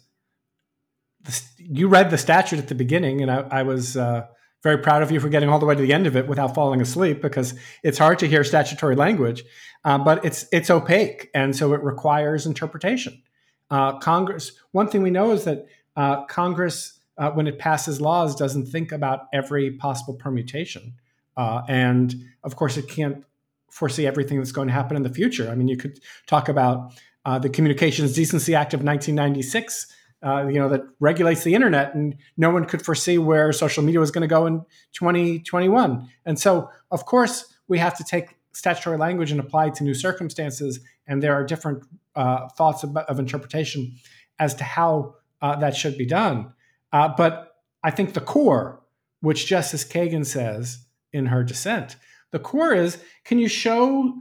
the, you read the statute at the beginning, and I, I was uh, very proud of you for getting all the way to the end of it without falling asleep because it's hard to hear statutory language, uh, but it's it's opaque, and so it requires interpretation. Uh, Congress. One thing we know is that uh, Congress, uh, when it passes laws, doesn't think about every possible permutation, uh, and of course, it can't foresee everything that's going to happen in the future. I mean, you could talk about the Communications Decency Act of 1996 uh, you know, that regulates the internet, and no one could foresee where social media was going to go in 2021. And so, of course, we have to take statutory language and apply it to new circumstances, and there are different uh, thoughts of, of, interpretation as to how uh, that should be done. Uh, but I think the core, which Justice Kagan says in her dissent, The core is can you show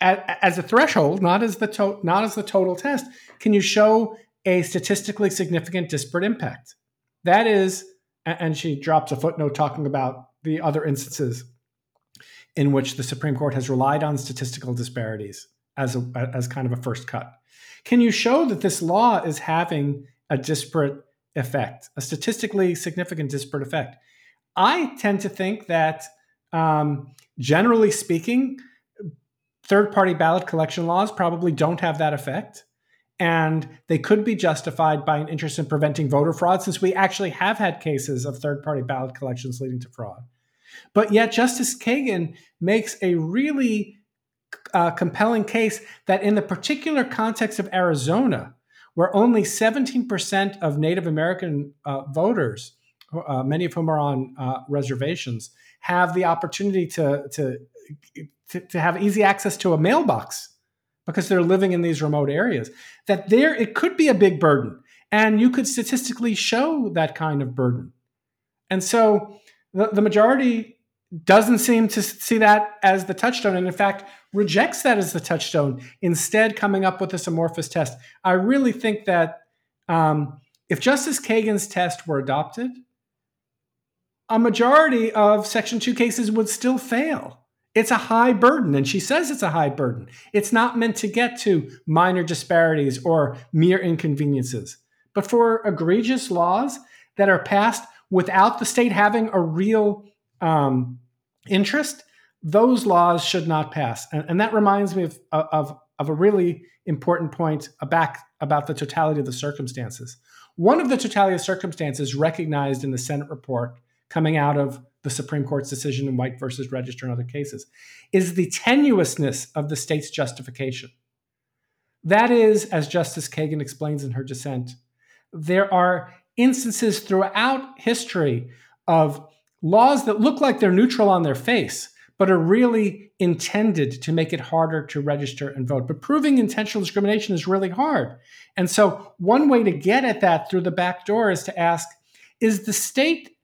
as a threshold, not as the to- not as the total test, can you show a statistically significant disparate impact? That is, and she drops a footnote talking about the other instances in which the Supreme Court has relied on statistical disparities as a, as kind of a first cut. Can you show that this law is having a disparate effect, a statistically significant disparate effect? I tend to think that, um, generally speaking, third party ballot collection laws probably don't have that effect. And they could be justified by an interest in preventing voter fraud, since we actually have had cases of third party ballot collections leading to fraud. But yet, Justice Kagan makes a really uh, compelling case that in the particular context of Arizona, where only 17% of Native American uh, voters, uh, many of whom are on uh, reservations, have the opportunity to, to, to, to have easy access to a mailbox because they're living in these remote areas, that there it could be a big burden. And you could statistically show that kind of burden. And so the, the majority doesn't seem to see that as the touchstone. And in fact, rejects that as the touchstone, instead, coming up with this amorphous test. I really think that um, if Justice Kagan's test were adopted, a majority of Section 2 cases would still fail. It's a high burden, and she says it's a high burden. It's not meant to get to minor disparities or mere inconveniences, but for egregious laws that are passed without the state having a real um, interest, those laws should not pass. And, and that reminds me of, of, of a really important point about, about the totality of the circumstances. One of the totality of circumstances recognized in the Senate report coming out of the Supreme Court's decision in White versus Regester and other cases is the tenuousness of the state's justification. That is, as Justice Kagan explains in her dissent, there are instances throughout history of laws that look like they're neutral on their face, but are really intended to make it harder to register and vote. But proving intentional discrimination is really hard. And so, one way to get at that through the back door is to ask is the state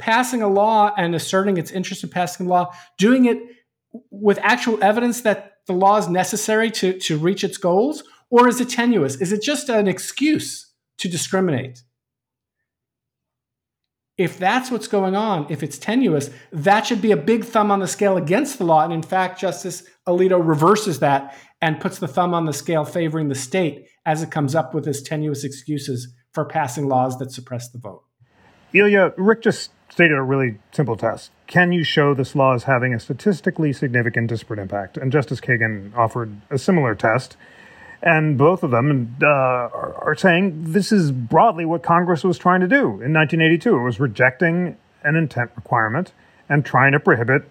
passing a law and asserting its interest in passing a law, doing it with actual evidence that the law is necessary to, to reach its goals? Or is it tenuous? Is it just an excuse to discriminate? If that's what's going on, if it's tenuous, that should be a big thumb on the scale against the law. And in fact, Justice Alito reverses that and puts the thumb on the scale favoring the state as it comes up with its tenuous excuses for passing laws that suppress the vote.
Ilya, Rick just stated a really simple test. Can you show this law is having a statistically significant disparate impact? And Justice Kagan offered a similar test. And both of them uh, are, saying this is broadly what Congress was trying to do in 1982. It was rejecting an intent requirement and trying to prohibit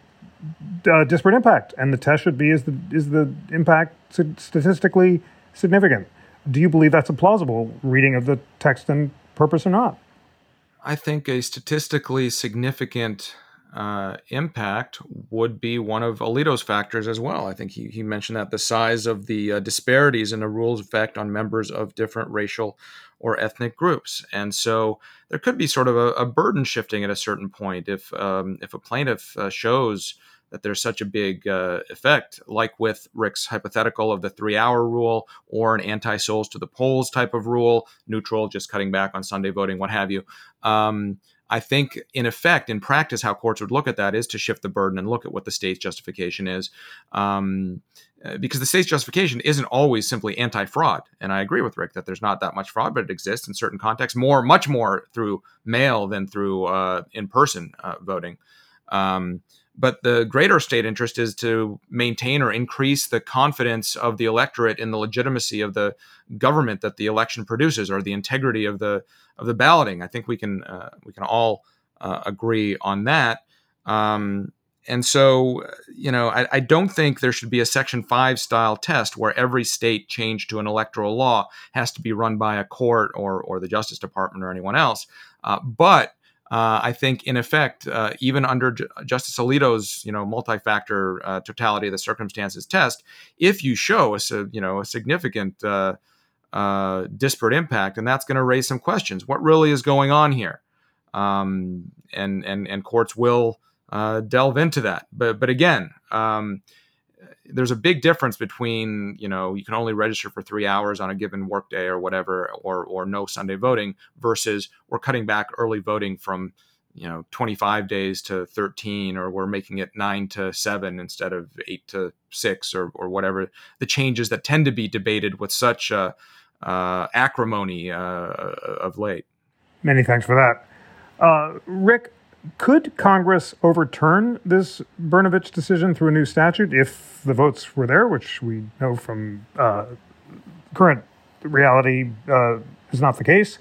uh, disparate impact. And the test should be is the, is the impact statistically significant? Do you believe that's a plausible reading of the text and purpose or not?
I think a statistically significant uh, impact would be one of Alito's factors as well. I think he, he mentioned that the size of the uh, disparities in the rules effect on members of different racial or ethnic groups. And so there could be sort of a, a burden shifting at a certain point if um, if a plaintiff uh, shows that there's such a big uh, effect, like with Rick's hypothetical of the three hour rule or an anti souls to the polls type of rule, neutral, just cutting back on Sunday voting, what have you. Um, I think, in effect, in practice, how courts would look at that is to shift the burden and look at what the state's justification is. Um, uh, because the state's justification isn't always simply anti-fraud, and I agree with Rick that there's not that much fraud, but it exists in certain contexts, more, much more through mail than through uh, in-person uh, voting. Um, but the greater state interest is to maintain or increase the confidence of the electorate in the legitimacy of the government that the election produces or the integrity of the of the balloting. I think we can uh, we can all uh, agree on that. Um, and so, you know, I, I, don't think there should be a Section 5 style test where every state change to an electoral law has to be run by a court or, or the Justice Department or anyone else. Uh, but uh, I think, in effect, uh, even under J- Justice Alito's, you know, multi-factor uh, totality of the circumstances test, if you show a, you know, a significant uh, uh, disparate impact, and that's going to raise some questions. What really is going on here? Um, and and and courts will uh, delve into that. But but again, um, there's a big difference between you know you can only register for three hours on a given workday or whatever, or or no Sunday voting versus we're cutting back early voting from you know 25 days to 13 or we're making it 9 to 7 instead of 8 to 6 or, or whatever. The changes that tend to be debated with such uh, uh, acrimony uh, of late.
Many thanks for that. Uh, rick could congress overturn this brnovich decision through a new statute if the votes were there which we know from uh, current reality uh, is not the case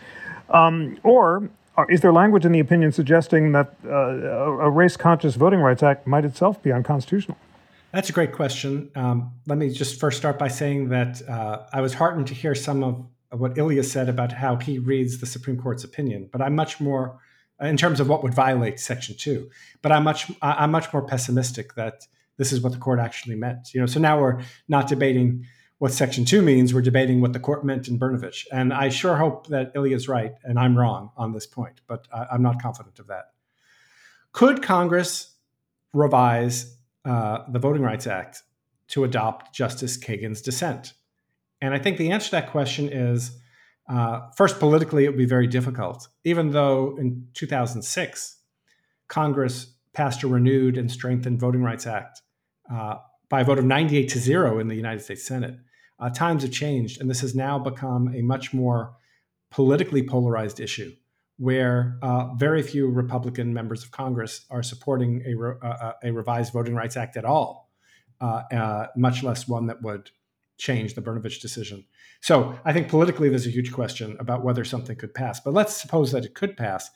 um, or uh, is there language in the opinion suggesting that uh, a race conscious Voting Rights Act might itself be unconstitutional?
That's a great question. Um, let me just first start by saying that uh, I was heartened to hear some of what Ilya said about how he reads the Supreme Court's opinion, but I'm much more in terms of what would violate Section Two. But I'm much I'm much more pessimistic that this is what the court actually meant. You know, so now we're not debating what Section 2 means. We're debating what the court meant in Brnovich. And I sure hope that Ilya is right and I'm wrong on this point, but I, am not confident of that. Could Congress revise uh, the Voting Rights Act to adopt Justice Kagan's dissent? And I think the answer to that question is uh, first, politically, it would be very difficult, even though in 2006, Congress passed a renewed and strengthened Voting Rights Act uh, by a vote of 98 to 0 in the United States Senate uh, times have changed, and this has now become a much more politically polarized issue where uh, very few Republican members of Congress are supporting a, re- uh, uh a revised Voting Rights Act at all, much less one that would change the Brnovich decision. So I think politically there's a huge question about whether something could pass. But let's suppose that it could pass.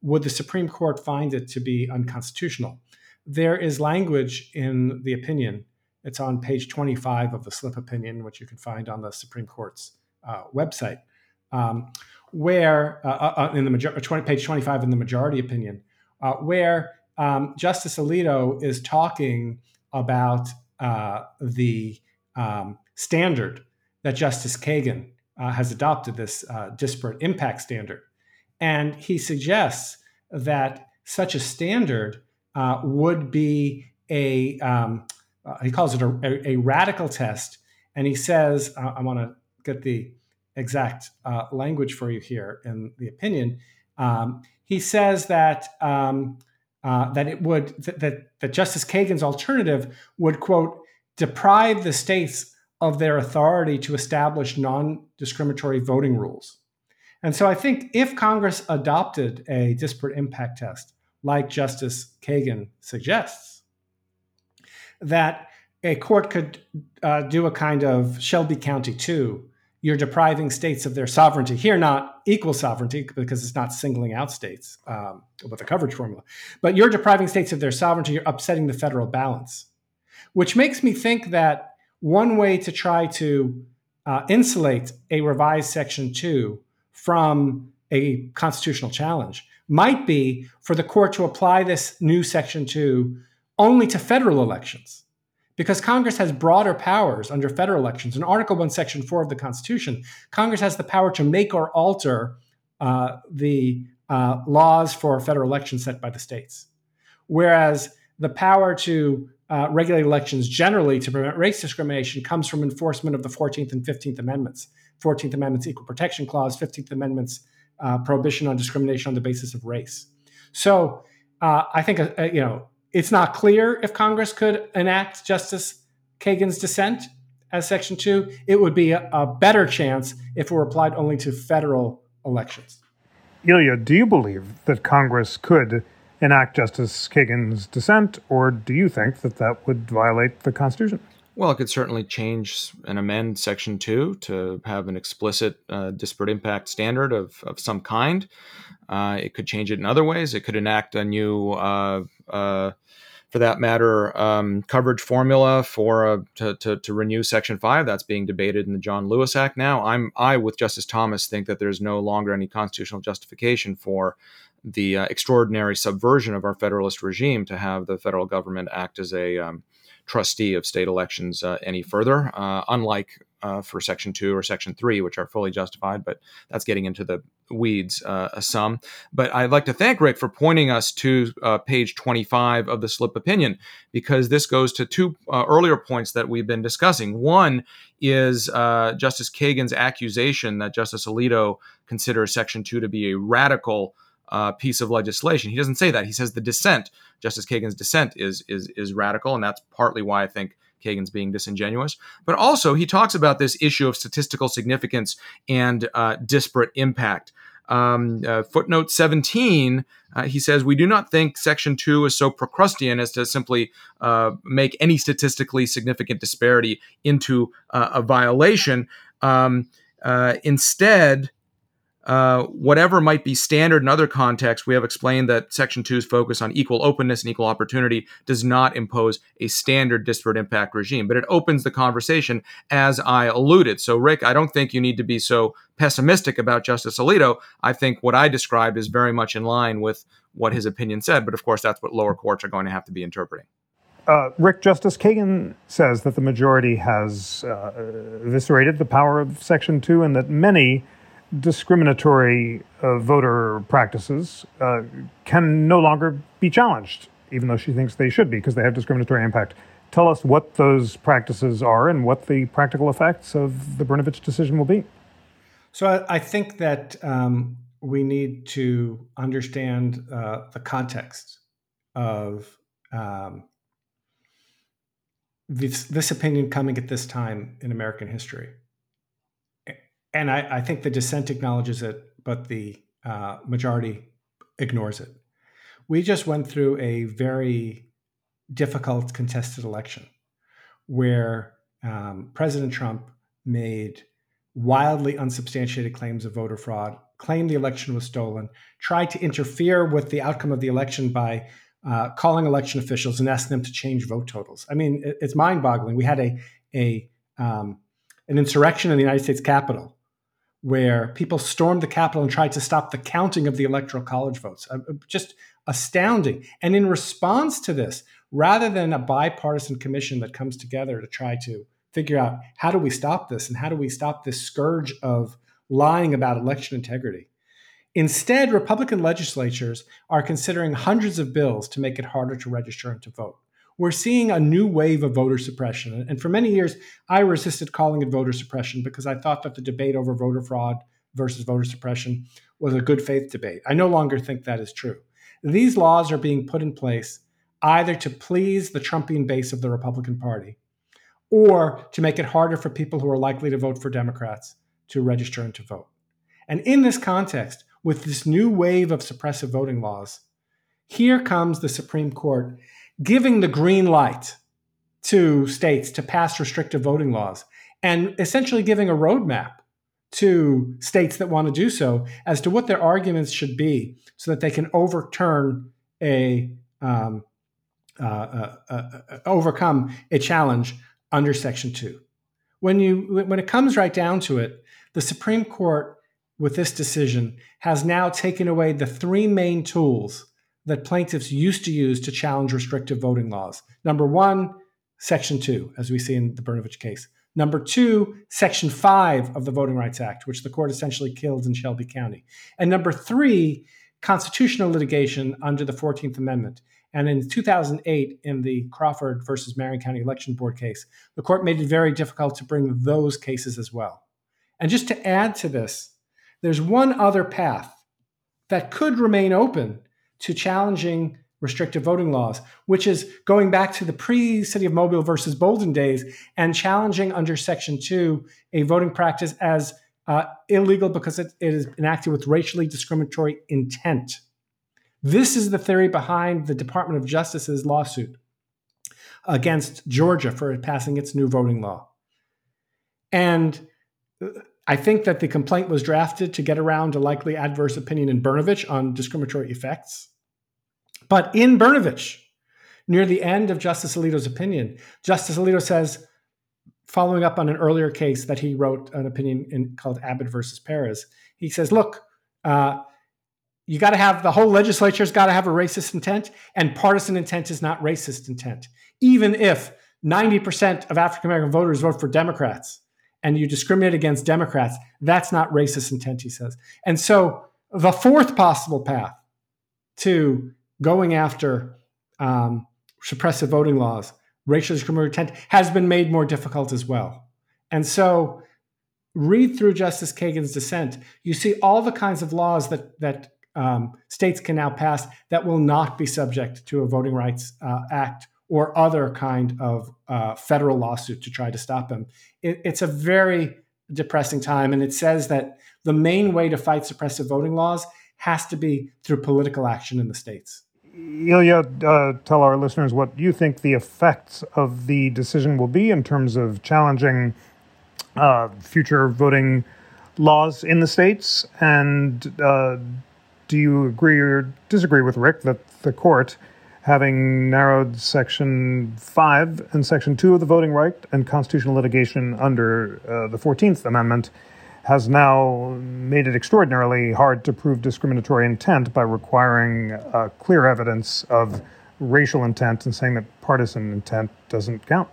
Would the Supreme Court find it to be unconstitutional? There is language in the opinion it's on page 25 of the slip opinion, which you can find on the Supreme Court's uh, website, um, where uh, uh, uh in the major- 20, page 25 in the majority opinion, uh, where um, Justice Alito is talking about uh, the um, standard that Justice Kagan has adopted, this disparate impact standard. And he suggests that such a standard would be a um, uh, he calls it a, a, a, radical test. And he says, uh, I want to get the exact uh, language for you here in the opinion. Um, he says that um, uh, that it would that that Justice Kagan's alternative would quote deprive the states of their authority to establish non-discriminatory voting rules. And so I think if Congress adopted a disparate impact test like Justice Kagan suggests, that a court could uh, do a kind of Shelby County 2. You're depriving states of their sovereignty. Here, not equal sovereignty because it's not singling out states um, with a coverage formula, but you're depriving states of their sovereignty. You're upsetting the federal balance, which makes me think that one way to try to uh, insulate a revised Section 2 from a constitutional challenge might be for the court to apply this new Section 2 only to federal elections. Because Congress has broader powers under federal elections. In Article 1, Section 4 of the Constitution, Congress has the power to make or alter uh, the uh, laws for federal elections set by the states. Whereas the power to uh, regulate elections generally to prevent race discrimination comes from enforcement of the 14th and 15th Amendments. 14th Amendment's Equal Protection Clause, 15th Amendment's uh, prohibition on discrimination on the basis of race. So uh, I think, uh, you know, it's not clear if Congress could enact Justice Kagan's dissent as Section 2. It would be a, a better chance if it were applied only to federal elections.
Ilya, do you believe that Congress could enact Justice Kagan's dissent, or do you think that that would violate the Constitution?
Well, it could certainly change and amend Section 2 to have an explicit uh, disparate impact standard of, of some kind. Uh, it could change it in other ways. It could enact a new, uh, uh for that matter, um, coverage formula for to, to, to, renew Section 5. That's being debated in the John Lewis Act now. I'm I, with Justice Thomas, think that there's no longer any constitutional justification for the uh, extraordinary subversion of our federalist regime to have the federal government act as a um, trustee of state elections uh, any further. Uh, unlike uh, for Section 2 or Section 3, which are fully justified, but that's getting into the weeds uh, some. But I'd like to thank Rick for pointing us to uh, page 25 of the slip opinion, because this goes to two earlier points that we've been discussing. One is Justice Kagan's accusation that Justice Alito considers Section 2 to be a radical uh, piece of legislation. He doesn't say that. He says the dissent, Justice Kagan's dissent, is is is radical, and that's partly why I think Kagan's being disingenuous. But also, he talks about this issue of statistical significance and uh, disparate impact. Um, uh, footnote 17, uh, he says, We do not think Section 2 is so Procrustean as to simply uh, make any statistically significant disparity into uh, a violation. Um, uh, instead, uh, whatever might be standard in other contexts, we have explained that Section 2's focus on equal openness and equal opportunity does not impose a standard disparate impact regime, but it opens the conversation as I alluded. So, Rick, I don't think you need to be so pessimistic about Justice Alito. I think what I described is very much in line with what his opinion said, but of course, that's what lower courts are going to have to be interpreting.
Uh, Rick, Justice Kagan says that the majority has uh, eviscerated the power of Section 2 and that many discriminatory uh, voter practices uh, can no longer be challenged, even though she thinks they should be because they have discriminatory impact. Tell us what those practices are and what the practical effects of the Brnovich decision will be.
So I, I think that um, we need to understand uh, the context of um, this, this opinion coming at this time in American history and I, I, think the dissent acknowledges it, but the uh, majority ignores it. We just went through a very difficult contested election where um, President Trump made wildly unsubstantiated claims of voter fraud, claimed the election was stolen, tried to interfere with the outcome of the election by uh, calling election officials and asking them to change vote totals. I mean, it, it's mind-boggling. We had a a um, an insurrection in the United States Capitol where people stormed the Capitol and tried to stop the counting of the Electoral College votes. Uh, uh, just astounding. And in response to this, rather than a bipartisan commission that comes together to try to figure out how do we stop this and how do we stop this scourge of lying about election integrity, instead, Republican legislatures are considering hundreds of bills to make it harder to register and to vote we're seeing a new wave of voter suppression. And for many years, I resisted calling it voter suppression because I thought that the debate over voter fraud versus voter suppression was a good faith debate. I no longer think that is true. These laws are being put in place either to please the Trumpian base of the Republican Party or to make it harder for people who are likely to vote for Democrats to register and to vote. And in this context, with this new wave of suppressive voting laws, here comes the Supreme Court giving the green light to states to pass restrictive voting laws and essentially giving a roadmap to states that want to do so as to what their arguments should be so that they can overturn a um, uh, uh, uh, uh overcome a challenge under section 2 when you when it comes right down to it the supreme court with this decision has now taken away the three main tools that plaintiffs used to use to challenge restrictive voting laws. Number one, Section 2, as we see in the Brnovich case. Number two, Section 5 of the Voting Rights Act, which the court essentially killed in Shelby County. And number three, constitutional litigation under the 14th Amendment. And in 2008, in the Crawford versus Marion County Election Board case, the court made it very difficult to bring those cases as well. And just to add to this, there's one other path that could remain open to challenging restrictive voting laws, which is going back to the pre City of Mobile versus Bolden days and challenging under Section 2 a voting practice as uh, illegal because it, it is enacted with racially discriminatory intent. This is the theory behind the Department of Justice's lawsuit against Georgia for passing its new voting law. And I think that the complaint was drafted to get around a likely adverse opinion in Brnovich on discriminatory effects. But in Brnovich, near the end of Justice Alito's opinion, Justice Alito says, following up on an earlier case that he wrote an opinion in, called Abbott versus Perez, he says, look, uh, you got to have the whole legislature's got to have a racist intent, and partisan intent is not racist intent. Even if 90% of African American voters vote for Democrats and you discriminate against Democrats, that's not racist intent, he says. And so the fourth possible path to going after um, suppressive voting laws, racial discriminatory intent, has been made more difficult as well. And so read through Justice Kagan's dissent, you see all the kinds of laws that that um, states can now pass that will not be subject to a Voting Rights uh, Act or other kind of uh, federal lawsuit to try to stop them. It, it's a very depressing time, and it says that the main way to fight suppressive voting laws has to be through political action in the states.
Ilya, uh, tell our listeners what you think the effects of the decision will be in terms of challenging uh, future voting laws in the states? And uh, do you agree or disagree with Rick that the court, having narrowed Section 5 and Section 2 of the Voting Right and constitutional litigation under uh, the 14th Amendment, has now made it extraordinarily hard to prove discriminatory intent by requiring uh, clear evidence of racial intent and saying that partisan intent doesn't count?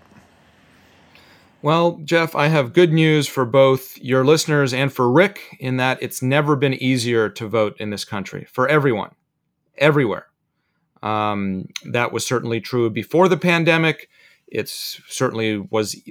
Well, Jeff, I have good news for both your listeners and for Rick in that it's never been easier to vote in this country for everyone, everywhere. Um, that was certainly true before the pandemic. It certainly was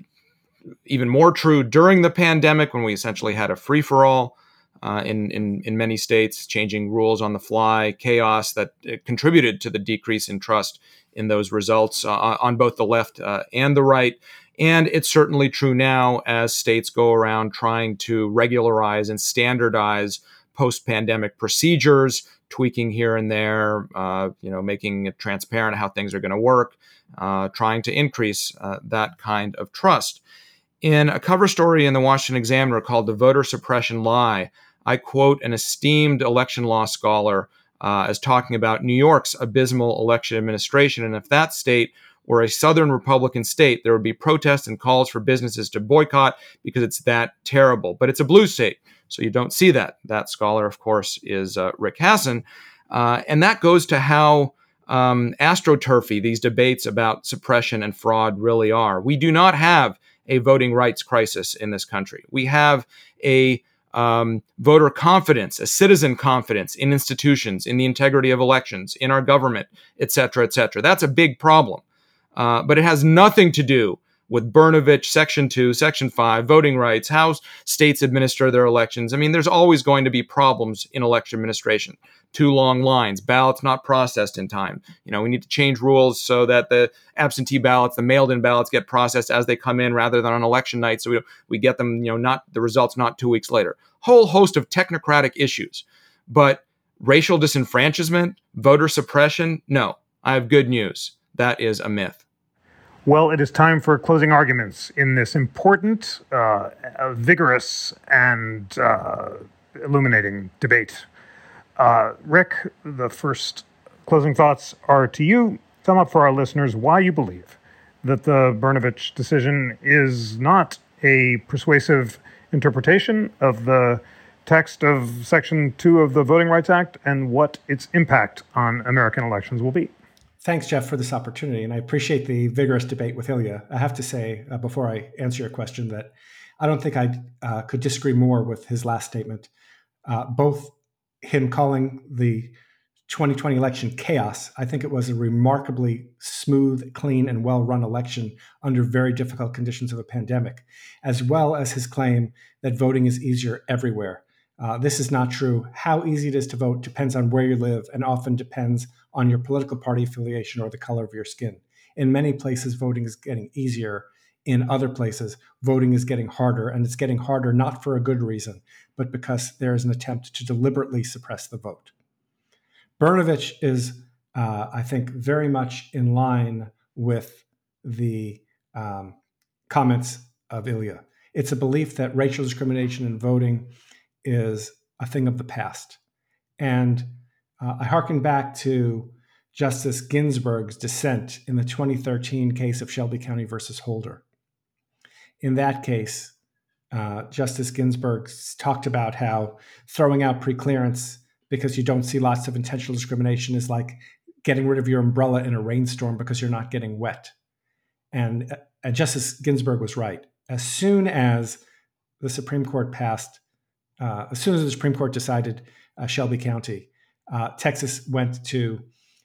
even more true during the pandemic when we essentially had a free for all uh, in, in, in many states, changing rules on the fly, chaos that uh, contributed to the decrease in trust in those results uh, on both the left uh, and the right. And it's certainly true now as states go around trying to regularize and standardize post pandemic procedures, tweaking here and there, uh, you know, making it transparent how things are going to work, uh, trying to increase that kind of trust. In a cover story in the Washington Examiner called The Voter Suppression Lie, I quote an esteemed election law scholar uh, as talking about New York's abysmal election administration. And if that state were a Southern Republican state, there would be protests and calls for businesses to boycott because it's that terrible. But it's a blue state, so you don't see that. That scholar, of course, is uh, Rick Hasen. Uh, and that goes to how um, astroturfy these debates about suppression and fraud really are. We do not have a voting rights crisis in this country. We have a um, voter confidence, a citizen confidence in institutions, in the integrity of elections, in our government, et cetera, et cetera. That's a big problem. Uh, but it has nothing to do with Brnovich, Section 2, Section 5, voting rights, how states administer their elections. I mean, there's always going to be problems in election administration. Too long lines, ballots not processed in time. You know, we need to change rules so that the absentee ballots, the mailed in ballots get processed as they come in rather than on election night. So we, we get them, you know, not the results not two weeks later. Whole host of technocratic issues. But racial disenfranchisement, voter suppression, no. I have good news. That is a myth.
Well, it is time for closing arguments in this important, uh, vigorous, and uh, illuminating debate. Uh, Rick, the first closing thoughts are to you. Sum up for our listeners why you believe that the Brnovich decision is not a persuasive interpretation of the text of Section 2 of the Voting Rights Act and what its impact on American elections will be.
Thanks, Jeff, for this opportunity. And I appreciate the vigorous debate with Ilya. I have to say, uh, before I answer your question, that I don't think I uh, could disagree more with his last statement. Uh, both him calling the 2020 election chaos, I think it was a remarkably smooth, clean, and well run election under very difficult conditions of a pandemic, as well as his claim that voting is easier everywhere. Uh, this is not true. How easy it is to vote depends on where you live and often depends on your political party affiliation or the color of your skin. In many places, voting is getting easier. In other places, voting is getting harder, and it's getting harder not for a good reason, but because there is an attempt to deliberately suppress the vote. Brnovich is, uh, I think, very much in line with the um, comments of Ilya. It's a belief that racial discrimination in voting is a thing of the past. And uh, I harken back to Justice Ginsburg's dissent in the 2013 case of Shelby County versus Holder. In that case, uh, Justice Ginsburg talked about how throwing out preclearance because you don't see lots of intentional discrimination is like getting rid of your umbrella in a rainstorm because you're not getting wet. And uh, Justice Ginsburg was right. As soon as the Supreme Court passed, uh, as soon as the Supreme Court decided uh, Shelby County, uh, Texas went to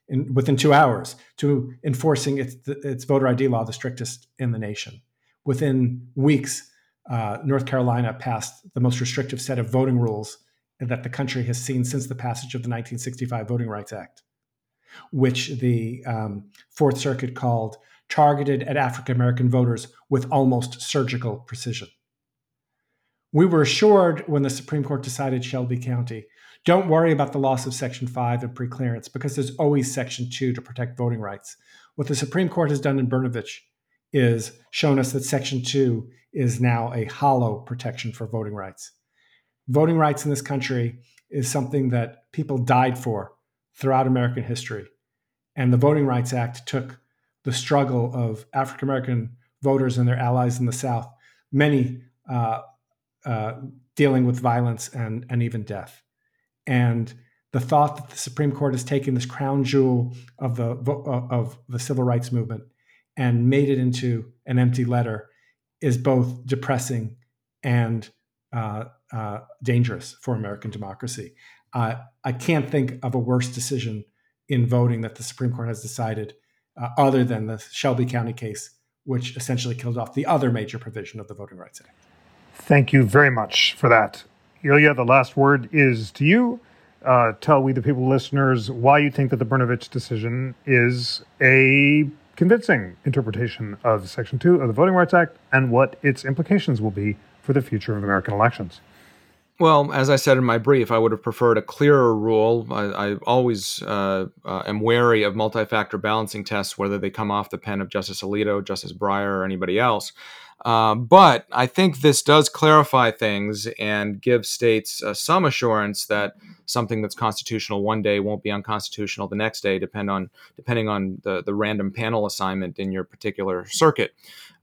in, within two hours to enforcing its, its voter ID law, the strictest in the nation. Within weeks, uh, North Carolina passed the most restrictive set of voting rules that the country has seen since the passage of the 1965 Voting Rights Act, which the um, Fourth Circuit called targeted at African American voters with almost surgical precision. We were assured when the Supreme Court decided Shelby County don't worry about the loss of Section 5 and preclearance because there's always Section 2 to protect voting rights. What the Supreme Court has done in Brnovich is shown us that Section 2 is now a hollow protection for voting rights. Voting rights in this country is something that people died for throughout American history. And the Voting Rights Act took the struggle of African American voters and their allies in the South, many uh, uh, dealing with violence and, and even death. And the thought that the Supreme Court has taken this crown jewel of the of the civil rights movement and made it into an empty letter is both depressing and uh, uh, dangerous for American democracy. Uh, I can't think of a worse decision in voting that the Supreme Court has decided, uh, other than the Shelby County case, which essentially killed off the other major provision of the Voting Rights Act.
Thank you very much for that. Ilya, the last word is to you. Uh, tell we the people listeners why you think that the Brnovich decision is a convincing interpretation of Section 2 of the Voting Rights Act and what its implications will be for the future of American elections.
Well, as I said in my brief, I would have preferred a clearer rule. I, I always uh, uh, am wary of multi factor balancing tests, whether they come off the pen of Justice Alito, Justice Breyer, or anybody else. Uh, but I think this does clarify things and give states uh, some assurance that something that's constitutional one day won't be unconstitutional the next day, depend on depending on the the random panel assignment in your particular circuit.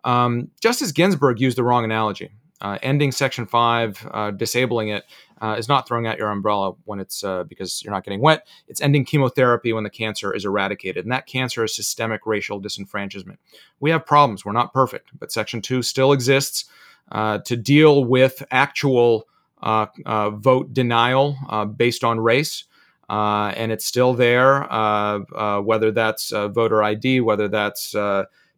Um, Justice Ginsburg used the wrong analogy. Uh, ending Section Five, uh, disabling it, uh, is not throwing out your umbrella when it's uh, because you're not getting wet. It's ending chemotherapy when the cancer is eradicated. And that cancer is systemic racial disenfranchisement. We have problems. We're not perfect, but Section 2 still exists uh, to deal with actual uh, vote denial based on race. and it's still there, whether that's voter ID, whether that's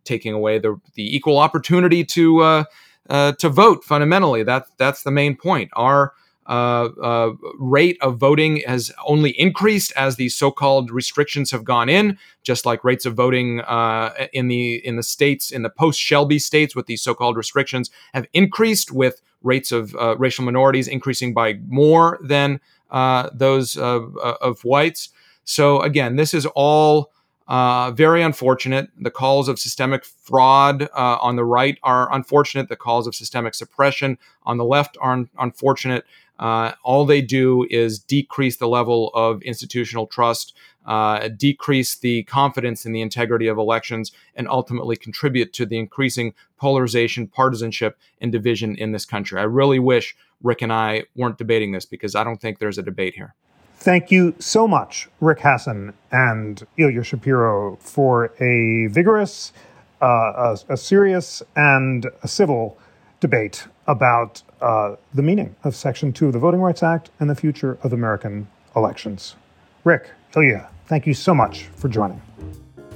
taking away the, the equal opportunity to to vote. Fundamentally, that that's the main point. Our uh, uh, rate of voting has only increased as these so-called restrictions have gone in, just like rates of voting uh, in the in the states in the post-Shelby states with these so-called restrictions have increased, with rates of uh, racial minorities increasing by more than uh, those of, of, whites. So again, this is all. Uh, very unfortunate. The calls of systemic fraud uh, on the right are unfortunate. The calls of systemic suppression on the left are un- unfortunate. Uh, all they do is decrease the level of institutional trust, uh, decrease the confidence in the integrity of elections, and ultimately contribute to the increasing polarization, partisanship, and division in this country. I really wish Rick and I weren't debating this because I don't think there's a debate here.
Thank you so much, Rick Hasen and Ilya Shapiro, for a vigorous, uh, a, a serious, and a civil debate about uh, the meaning of Section 2 of the Voting Rights Act and the future of American elections. Rick, Ilya, thank you so much for joining.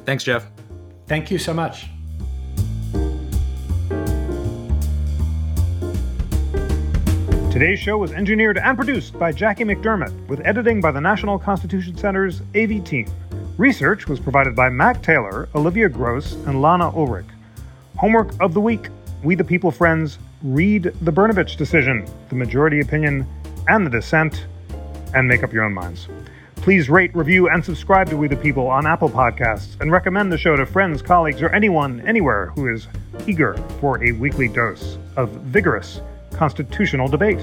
Thanks, Jeff.
Thank you so much.
Today's show was engineered and produced by Jackie McDermott, with editing by the National Constitution Center's AV team. Research was provided by Mac Taylor, Olivia Gross, and Lana Ulrich. Homework of the week We the People Friends read the Brnovich decision, the majority opinion, and the dissent, and make up your own minds. Please rate, review, and subscribe to We the People on Apple Podcasts, and recommend the show to friends, colleagues, or anyone, anywhere who is eager for a weekly dose of vigorous constitutional debate.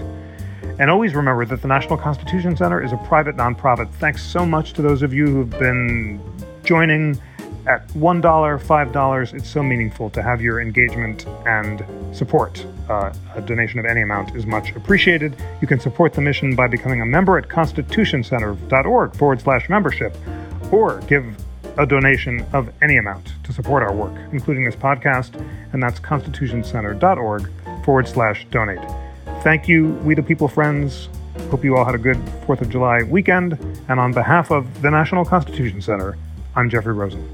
And always remember that the National Constitution Center is a private nonprofit. Thanks so much to those of you who've been joining at $1, $5. It's so meaningful to have your engagement and support. Uh, a donation of any amount is much appreciated. You can support the mission by becoming a member at constitutioncenter.org forward slash membership or give a donation of any amount to support our work, including this podcast, and that's constitutioncenter.org forward slash donate. Thank you, We the People friends. Hope you all had a good 4th of July weekend. And on behalf of the National Constitution Center, I'm Jeffrey Rosen.